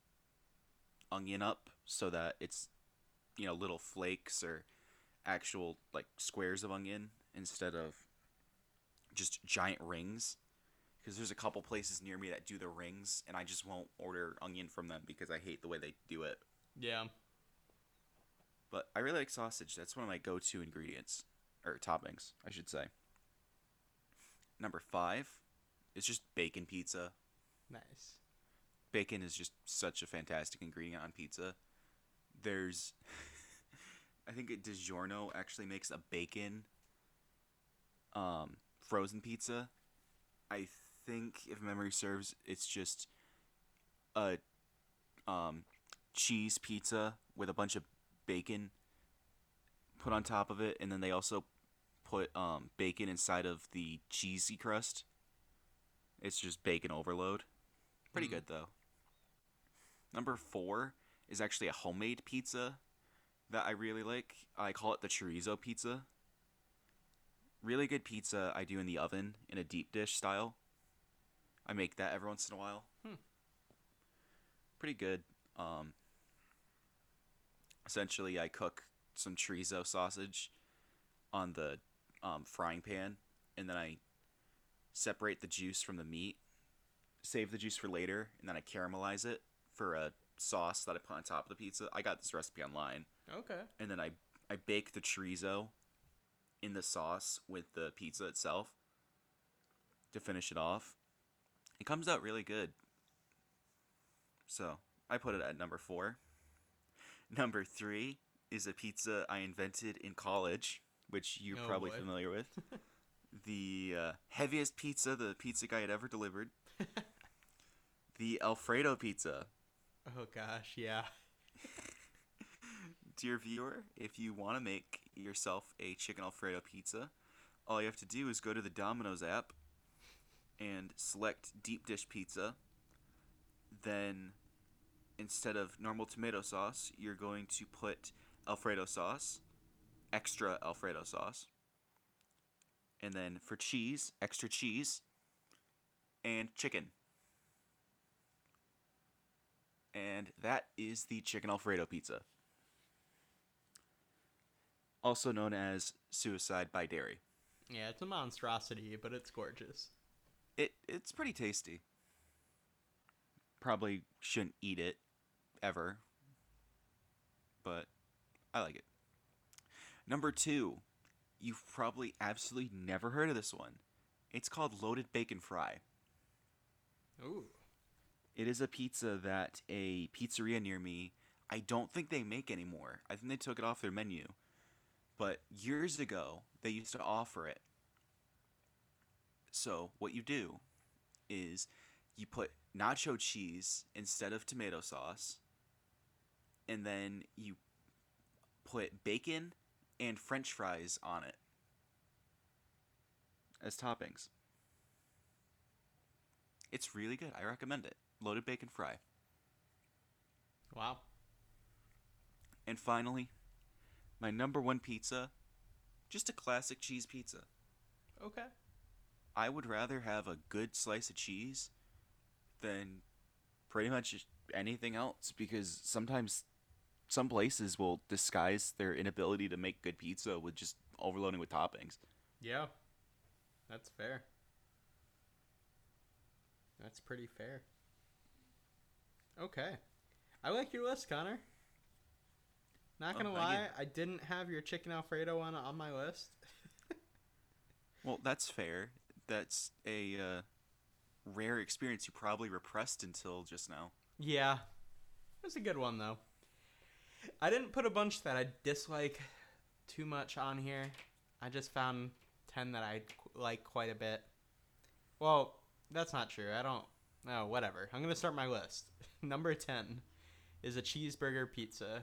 onion up so that it's you know little flakes or actual like squares of onion instead of just giant rings because there's a couple places near me that do the rings and I just won't order onion from them because I hate the way they do it. Yeah. But I really like sausage. That's one of my go-to ingredients or toppings, I should say. Number 5 is just bacon pizza. Nice. bacon is just such a fantastic ingredient on pizza. There's, I think it DiGiorno actually makes a bacon, um, frozen pizza. I think, if memory serves, it's just a, um, cheese pizza with a bunch of bacon put on top of it, and then they also put um, bacon inside of the cheesy crust. It's just bacon overload. Pretty Mm. good though. Number four is actually a homemade pizza that I really like. I call it the chorizo pizza. Really good pizza I do in the oven in a deep dish style. I make that every once in a while. Hmm. Pretty good. Um, essentially, I cook some chorizo sausage on the um, frying pan, and then I separate the juice from the meat, save the juice for later, and then I caramelize it for a sauce that I put on top of the pizza. I got this recipe online, Okay. and then I I bake the chorizo in the sauce with the pizza itself to finish it off. It comes out really good. So I put it at number four. Number three is a pizza I invented in college, which you're Oh, probably boy. familiar with. the uh, heaviest pizza the pizza guy had ever delivered. the Alfredo pizza. Oh gosh, yeah. Dear viewer, if you want to make yourself a chicken Alfredo pizza, all you have to do is go to the Domino's app and select deep dish pizza. Then, instead of normal tomato sauce, you're going to put Alfredo sauce, extra Alfredo sauce. And then for cheese, extra cheese, and chicken. And that is the chicken Alfredo pizza also known as Suicide by Dairy. Yeah, it's a monstrosity, but it's gorgeous. It it's pretty tasty. Probably shouldn't eat it ever, but I like it. Number 2. You've probably absolutely never heard of this one. It's called loaded bacon fry. Ooh. It is a pizza that a pizzeria near me, I don't think they make anymore. I think they took it off their menu. But years ago, they used to offer it. So, what you do is you put nacho cheese instead of tomato sauce, and then you put bacon and french fries on it as toppings. It's really good. I recommend it. Loaded bacon fry. Wow. And finally, my number one pizza, just a classic cheese pizza. Okay. I would rather have a good slice of cheese than pretty much anything else because sometimes some places will disguise their inability to make good pizza with just overloading with toppings. Yeah. That's fair. That's pretty fair. Okay. I like your list, Connor. Not Oh, gonna you. lie, I didn't have your chicken alfredo one on my list. Well, that's fair. That's a uh, rare experience you probably repressed until just now. Yeah. It was a good one though. I didn't put a bunch that I dislike too much on here. I just found 10 that I like quite a bit. Well, that's not true. I don't No, whatever. I'm going to start my list. Number 10 is a cheeseburger pizza.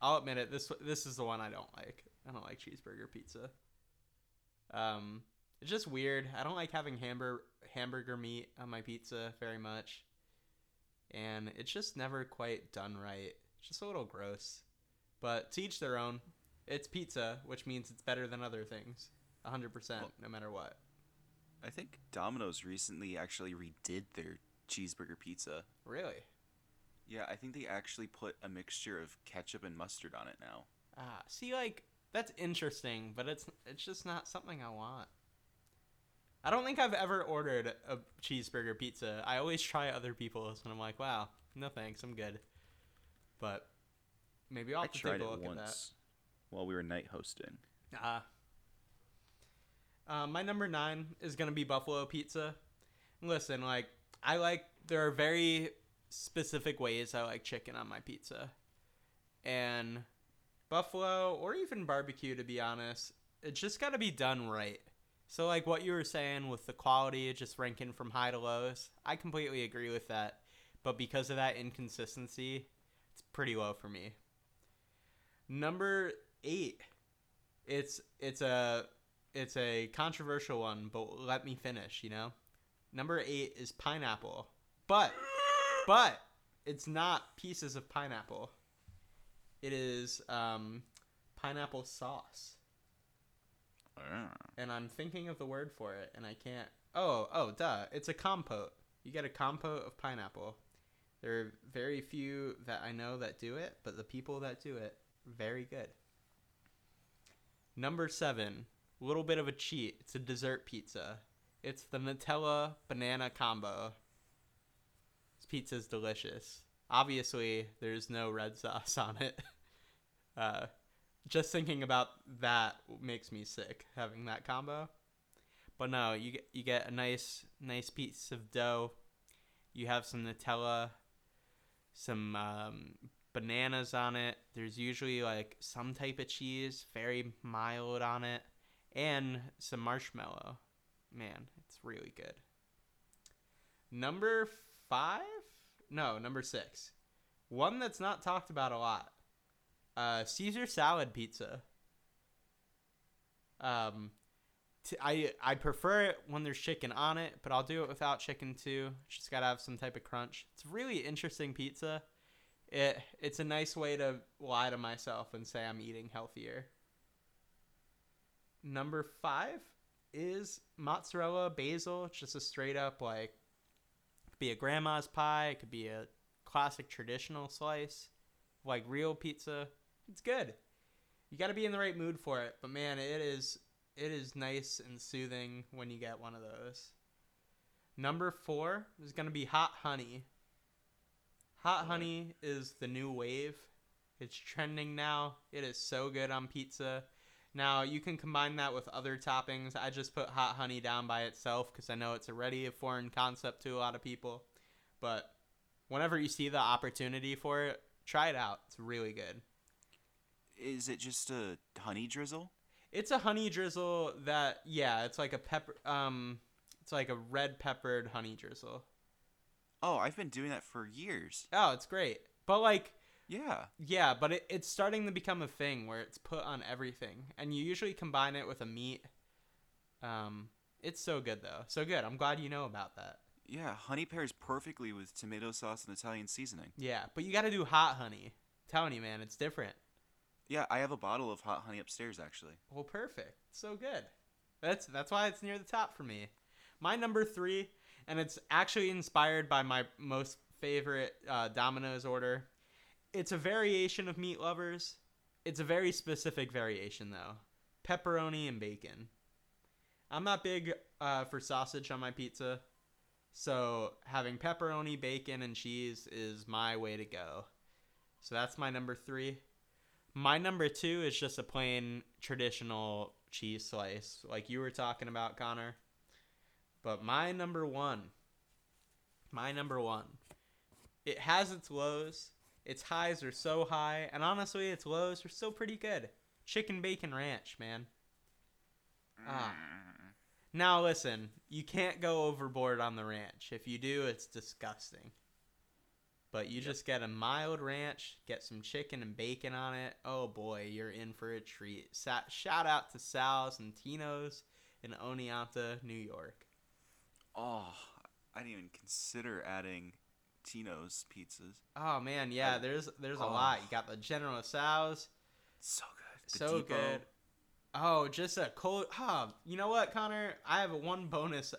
I'll admit it. This this is the one I don't like. I don't like cheeseburger pizza. Um it's just weird. I don't like having hamburger hamburger meat on my pizza very much and it's just never quite done right. It's just a little gross. But to each their own. It's pizza, which means it's better than other things. 100%, Well- no matter what. I think Domino's recently actually redid their cheeseburger pizza. Really? Yeah, I think they actually put a mixture of ketchup and mustard on it now. Ah, see, like that's interesting, but it's it's just not something I want. I don't think I've ever ordered a cheeseburger pizza. I always try other people's, and I'm like, wow, no thanks, I'm good. But maybe I'll I have to tried take a it once while we were night hosting. Ah. Uh, my number nine is gonna be buffalo pizza. Listen, like I like there are very specific ways I like chicken on my pizza, and buffalo or even barbecue to be honest it's just got to be done right so like what you were saying with the quality just ranking from high to lows i completely agree with that. But because of that inconsistency it's pretty low for me. Number eight it's it's a it's a controversial one but let me finish you know? Number eight is pineapple. But but it's not pieces of pineapple. It is um, pineapple sauce. And I'm thinking of the word for it, and I can't. Oh, oh, duh! It's a compote. You get a compote of pineapple. There are very few that I know that do it, but the people that do it, very good. Number seven, a little bit of a cheat. It's a dessert pizza. It's the Nutella banana combo. This pizza's delicious. Obviously, there's no red sauce on it. Uh, just thinking about that makes me sick having that combo. But no, you get you get a nice nice piece of dough. You have some Nutella, some um, bananas on it. There's usually like some type of cheese, very mild on it, and some marshmallow. Man, it's really good. Number five? No, number six. One that's not talked about a lot. Uh, Caesar salad pizza. Um, t- I I prefer it when there's chicken on it, but I'll do it without chicken too. Just gotta have some type of crunch. It's really interesting pizza. It it's a nice way to lie to myself and say I'm eating healthier. Number five is mozzarella basil. It's just a straight up like could be a grandma's pie. It could be a classic traditional slice, like real pizza. It's good. You got to be in the right mood for it, but man, it is it is nice and soothing when you get one of those. Number four is gonna be hot honey. Hot honey is the new wave. It's trending now. It is so good on pizza. Now you can combine that with other toppings. I just put hot honey down by itself because I know it's already a foreign concept to a lot of people. But whenever you see the opportunity for it, try it out. It's really good. Is it just a honey drizzle? It's a honey drizzle that yeah, it's like a pepper um it's like a red peppered honey drizzle. Oh, I've been doing that for years. Oh, it's great. But like Yeah. yeah, but it, it's starting to become a thing where it's put on everything and you usually combine it with a meat. Um it's so good though. So good. I'm glad you know about that. Yeah, honey pairs perfectly with tomato sauce and Italian seasoning. Yeah, but you got to do hot honey. you, man, it's different. Yeah, I have a bottle of hot honey upstairs actually. Well, perfect. So good. That's that's why it's near the top for me. My number three, and it's actually inspired by my most favorite uh, Domino's order. It's a variation of meat lovers. It's a very specific variation though. Pepperoni and bacon. I'm not big uh, for sausage on my pizza, so having pepperoni, bacon, and cheese is my way to go. So that's my number three. My number two is just a plain traditional cheese slice, like you were talking about, Connor. But my number one, my number one, it has its lows. Its highs are so high, and honestly, its lows are still pretty good. Chicken bacon ranch, man. Ah. Now listen, you can't go overboard on the ranch. If you do, it's disgusting. But you just get a mild ranch, get some chicken and bacon on it. Oh boy, you're in for a treat. Sa- shout out to Sal's and Tino's in Oneonta, New York. Oh, I didn't even consider adding Tino's pizzas. Oh man, yeah, there's there's a Oh. lot. You got the General Sal's, So good. The so Depot. good. Oh, just a cold. Huh. You know what, Connor? I have a one bonus,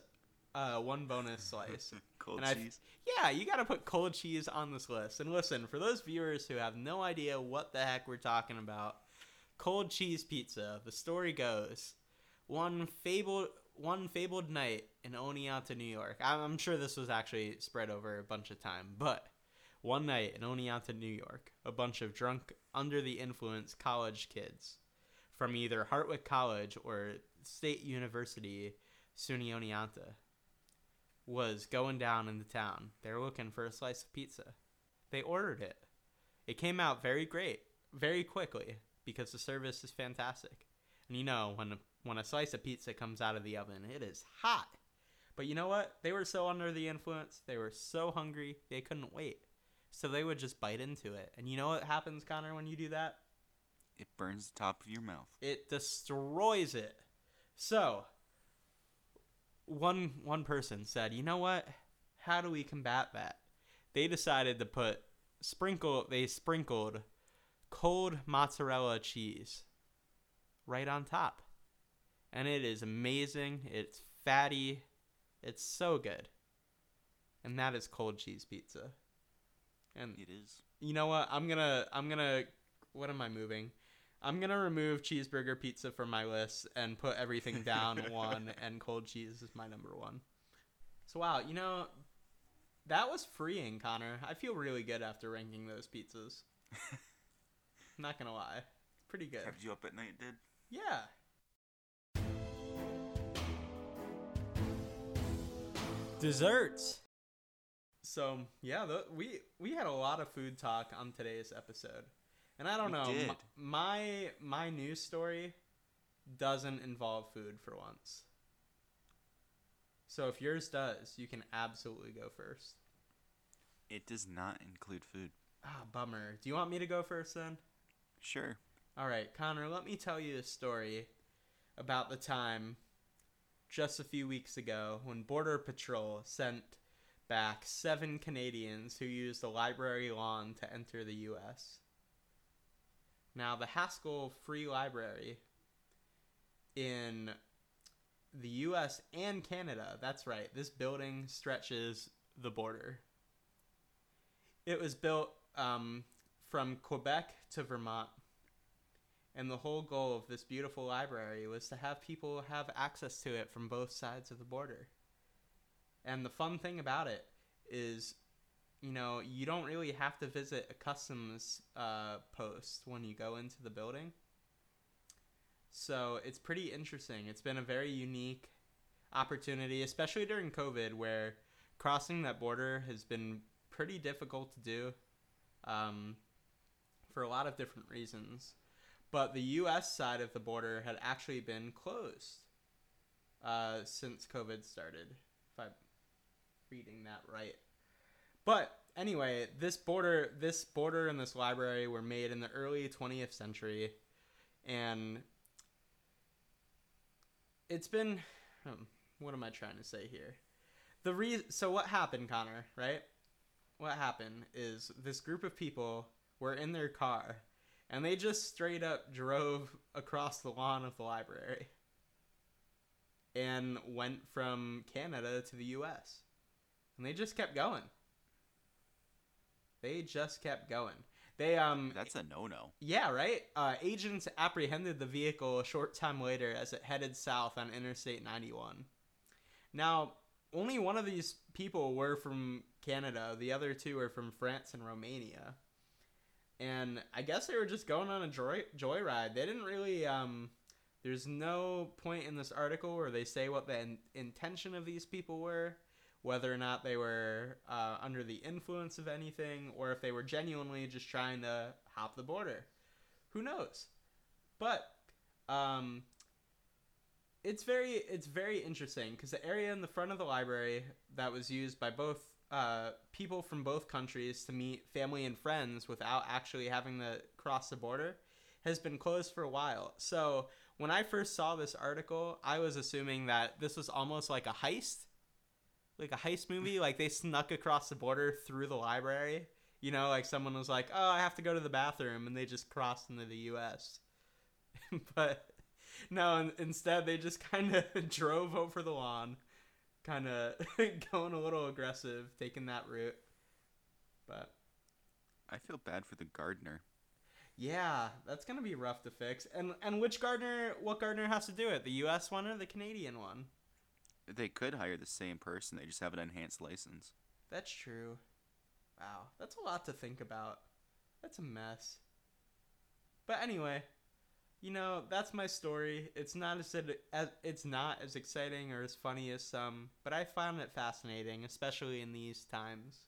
uh, one bonus slice. Cold And I- cheese. Yeah, you got to put cold cheese on this list. And listen, for those viewers who have no idea what the heck we're talking about, cold cheese pizza. The story goes, one fabled one fabled night in Oneonta, New York. I'm, I'm sure this was actually spread over a bunch of time, but one night in Oneonta, New York, a bunch of drunk, under the influence college kids from either Hartwick College or State University, SUNY Oneonta was going down in the town. They were looking for a slice of pizza. They ordered it. It came out very great, very quickly because the service is fantastic. And you know, when when a slice of pizza comes out of the oven, it is hot. But you know what? They were so under the influence, they were so hungry, they couldn't wait. So they would just bite into it. And you know what happens, Connor, when you do that? It burns the top of your mouth. it destroys it. So one one person said, "You know what? How do we combat that?" They decided to put sprinkle they sprinkled cold mozzarella cheese right on top. And it is amazing. It's fatty. It's so good. And that is cold cheese pizza. And It is. you know what? I'm gonna I'm gonna what am I moving? I'm gonna remove cheeseburger pizza from my list and put everything down one and cold cheese is my number one. So wow, you know that was freeing, Connor. I feel really good after ranking those pizzas. Not gonna lie. Pretty good. Kept you up at night, did? Yeah. Desserts. So yeah, th- we we had a lot of food talk on today's episode, and I don't We know m- my my news story doesn't involve food for once. So if yours does, you can absolutely go first. It does not include food. Ah, bummer. Do you want me to go first then? Sure. All right, Connor, let me tell you a story about the time just a few weeks ago when Border Patrol sent back seven Canadians who used the library lawn to enter the U.S. Now, the Haskell Free Library in the U.S. and Canada, that's right, this building stretches the border. It was built um, from Quebec to Vermont. And the whole goal of this beautiful library was to have people have access to it from both sides of the border. And the fun thing about it is, you know, you don't really have to visit a customs uh, post when you go into the building. So it's pretty interesting. It's been a very unique opportunity, especially during COVID, where crossing that border has been pretty difficult to do um, for a lot of different reasons. but the U.S. side of the border had actually been closed uh, since COVID started. If I'm reading that right, but anyway, this border, this border, and this library were made in the early 20th century, and it's been. Hmm, what am I trying to say here? The re- so what happened, Connor? Right? What happened is this group of people were in their car, and they just straight up drove across the lawn of the library, and went from Canada to the U.S. And they just kept going. They just kept going. They um That's a no-no. yeah, right. Uh, agents apprehended the vehicle a short time later as it headed south on Interstate 91. Now, only one of these people were from Canada. The other two are from France and Romania. And I guess they were just going on a joy joyride. They didn't really. Um, there's no point in this article where they say what the in- intention of these people were, whether or not they were uh, under the influence of anything, or if they were genuinely just trying to hop the border. Who knows? But um, it's very it's very interesting because the area in the front of the library that was used by both uh, people from both countries to meet family and friends without actually having to cross the border has been closed for a while. So when I first saw this article, I was assuming that this was almost like a heist, like a heist movie. like they snuck across the border through the library. You know, like someone was like, "Oh, I have to go to the bathroom," and they just crossed into the U.S. but no, instead they just kind of drove over the lawn, kind of going a little aggressive, taking that route. But I feel bad for the gardener. yeah, that's gonna be rough to fix. And and which gardener? What gardener has to do it? The U.S. one or the Canadian one? They could hire the same person. They just have an enhanced license. That's true. Wow, that's a lot to think about. That's a mess. But anyway, you know that's my story. It's not as, as it's not as exciting or as funny as some, but I found it fascinating, especially in these times,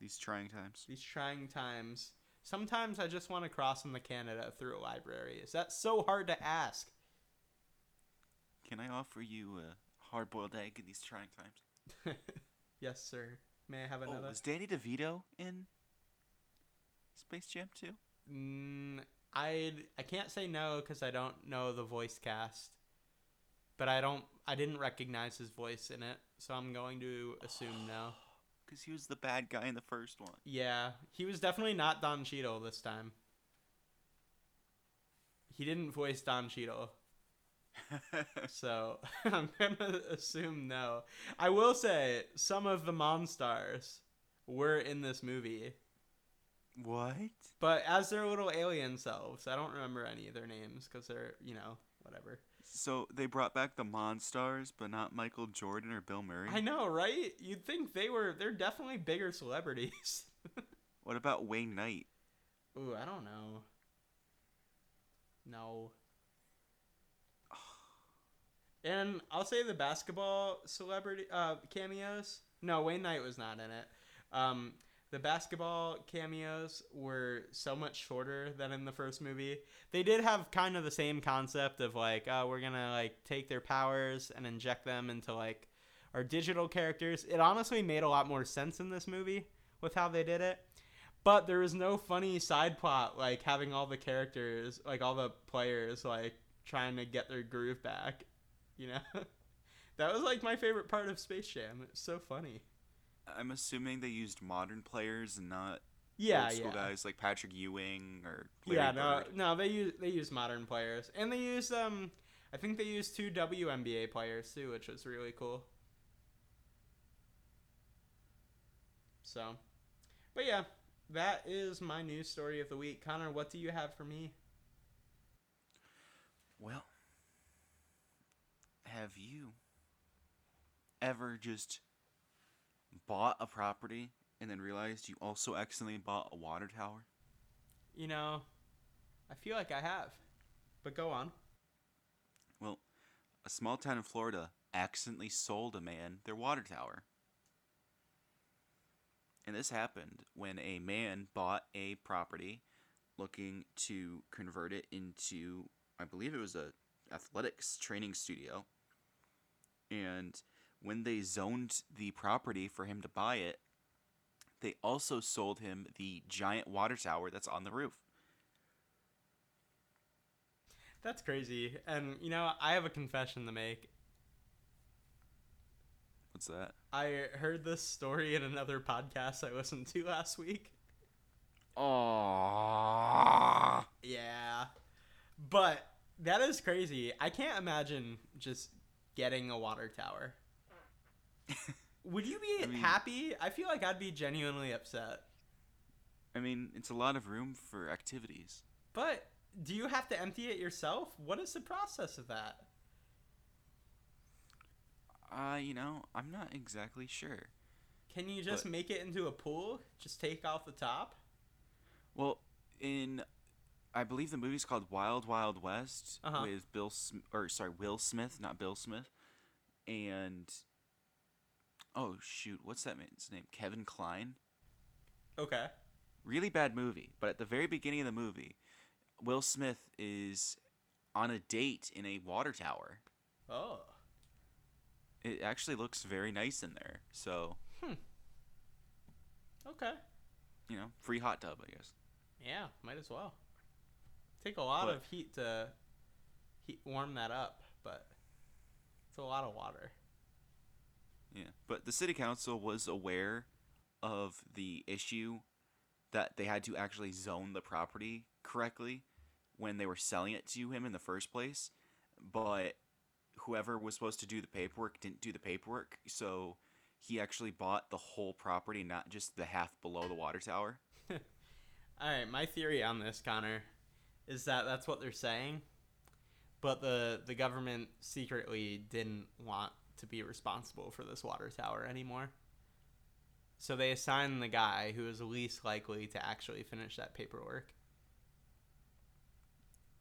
These trying times. these trying times. Sometimes I just want to cross into Canada through a library. Is that so hard to ask? Can I offer you a hard-boiled egg in these trying times? yes, sir. May I have another? Oh, another? was Danny DeVito in Space Jam 2? Mm, I I can't say no because I don't know the voice cast, but I don't I didn't recognize his voice in it, so I'm going to assume no. Because he was the bad guy in the first one. Yeah, he was definitely not Don Cheadle this time. He didn't voice Don Cheadle, so I'm gonna assume no. I will say some of the Monstars were in this movie. what? But as their little alien selves, I don't remember any of their names because they're, you know, whatever. So they brought back the Monstars, but not Michael Jordan or Bill Murray? I know, right? You'd think they were, they're definitely bigger celebrities. What about Wayne Knight? Ooh, I don't know. No. And I'll say the basketball celebrity uh, cameos. No, Wayne Knight was not in it. Um, the basketball cameos were so much shorter than in the first movie. They did have kind of the same concept of like, oh, we're gonna like take their powers and inject them into like our digital characters. It honestly made a lot more sense in this movie with how they did it. But there was no funny side plot like having all the characters, like all the players, like trying to get their groove back. You know, that was like my favorite part of Space Jam. It's so funny. I'm assuming they used modern players and not Yeah, old school yeah, guys like Patrick Ewing or Larry yeah. No, Bird. no, they use they use modern players, and they use um, I think they used two WNBA players too, which was really cool. So, but yeah, that is my news story of the week. Connor, what do you have for me? Well, have you ever just bought a property and then realized you also accidentally bought a water tower? You know, I feel like I have, but go on. Well, a small town in Florida accidentally sold a man their water tower. And this happened when a man bought a property looking to convert it into I believe it was a athletics training studio. And when they zoned the property for him to buy it, they also sold him the giant water tower that's on the roof. That's crazy. And you know, I have a confession to make. What's that? I heard this story in another podcast I listened to last week. Oh. Yeah. But that is crazy. I can't imagine just getting a water tower. Would you be I mean- happy? I feel like I'd be genuinely upset. I mean, it's a lot of room for activities. But do you have to empty it yourself? What is the process of that? Uh, you know, I'm not exactly sure. Can you just But- make it into a pool? Just take off the top? Well, in I believe the movie's called Wild Wild West Uh-huh. with Bill Sm- or sorry, Will Smith, not Bill Smith. And oh shoot, what's that man's name? Kevin Kline. Okay. Really bad movie, but at the very beginning of the movie, Will Smith is on a date in a water tower. Oh. It actually looks very nice in there. So, Okay. you know, free hot tub, I guess. Yeah, might as well. Take a lot But- of heat to heat warm that up, but it's a lot of water. Yeah, but the city council was aware of the issue that they had to actually zone the property correctly when they were selling it to him in the first place, but whoever was supposed to do the paperwork didn't do the paperwork, so he actually bought the whole property, not just the half below the water tower. All right, my theory on this, Connor, is that that's what they're saying, but the the government secretly didn't want to be responsible for this water tower anymore. So they assigned the guy who is least likely to actually finish that paperwork.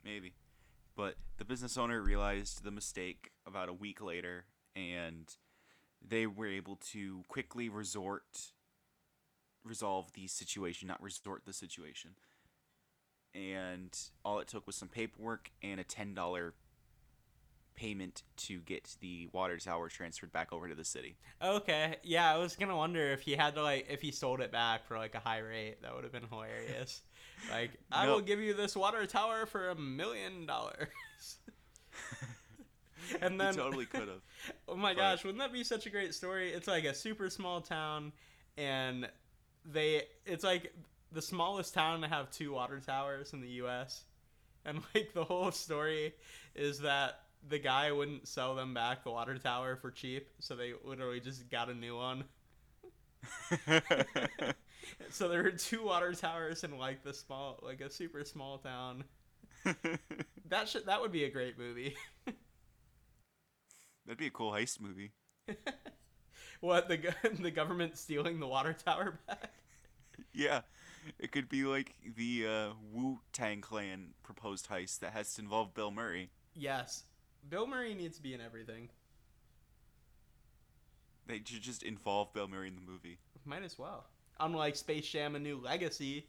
Maybe. But the business owner realized the mistake about a week later and they were able to quickly resort resolve the situation, not resort the situation. And all it took was some paperwork and a $10 payment to get the water tower transferred back over to the city. Okay, yeah, I was gonna wonder if he had to like if he sold it back for like a high rate. That would have been hilarious. like, I will give you this water tower for a million dollars. And He then totally could have. Oh my But- gosh, wouldn't that be such a great story? It's like a super small town and they it's like the smallest town to have two water towers in the US. And like the whole story is that the guy wouldn't sell them back the water tower for cheap, so they literally just got a new one. So there were two water towers in like the small like a super small town. That should that would be a great movie. That'd be a cool heist movie. what the the government stealing the water tower back? Yeah, it could be like the uh, Wu Tang Clan proposed heist that has to involve Bill Murray. Yes. Bill Murray needs to be in everything. They should just involve Bill Murray in the movie. Might as well. Unlike Space Jam: A New Legacy.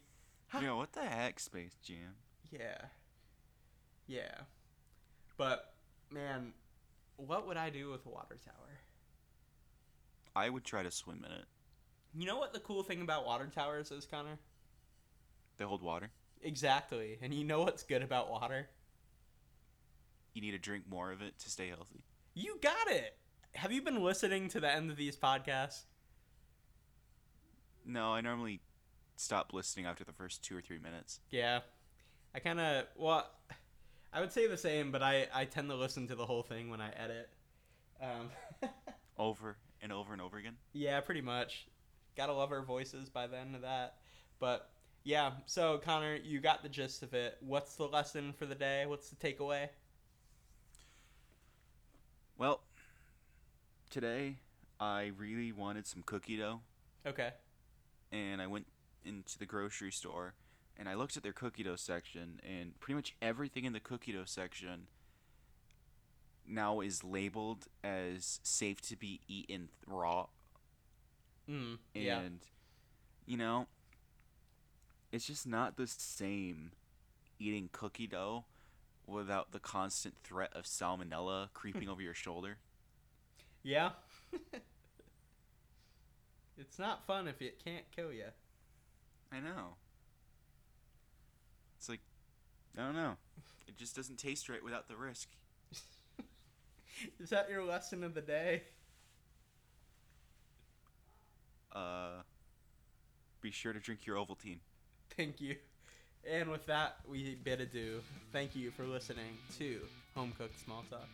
Huh. You know what the heck, Space Jam? Yeah. Yeah. But man, what would I do with a water tower? I would try to swim in it. You know what the cool thing about water towers is, Connor? They hold water. Exactly. And you know what's good about water? You need to drink more of it to stay healthy. You got it. Have you been listening to the end of these podcasts? No, I normally stop listening after the first two or three minutes. Yeah. I kind of well, I would say the same, but I I tend to listen to the whole thing when I edit. Um, Over and over and over again. yeah, pretty much. Gotta love our voices by the end of that. But yeah, so Connor, you got the gist of it. What's the lesson for the day? What's the takeaway? Well, today I really wanted some cookie dough, Okay. and I went into the grocery store and I looked at their cookie dough section, and pretty much everything in the cookie dough section now is labeled as safe to be eaten raw Mm. and Yeah. you know it's just not the same eating cookie dough without the constant threat of salmonella creeping over your shoulder. Yeah. it's not fun if it can't kill you. I know. It's like, I don't know. It just doesn't taste right without the risk. Is that your lesson of the day? Uh, be sure to drink your Ovaltine. Thank you. And with that, we bid adieu. Thank you for listening to Home Cooked Small Talk.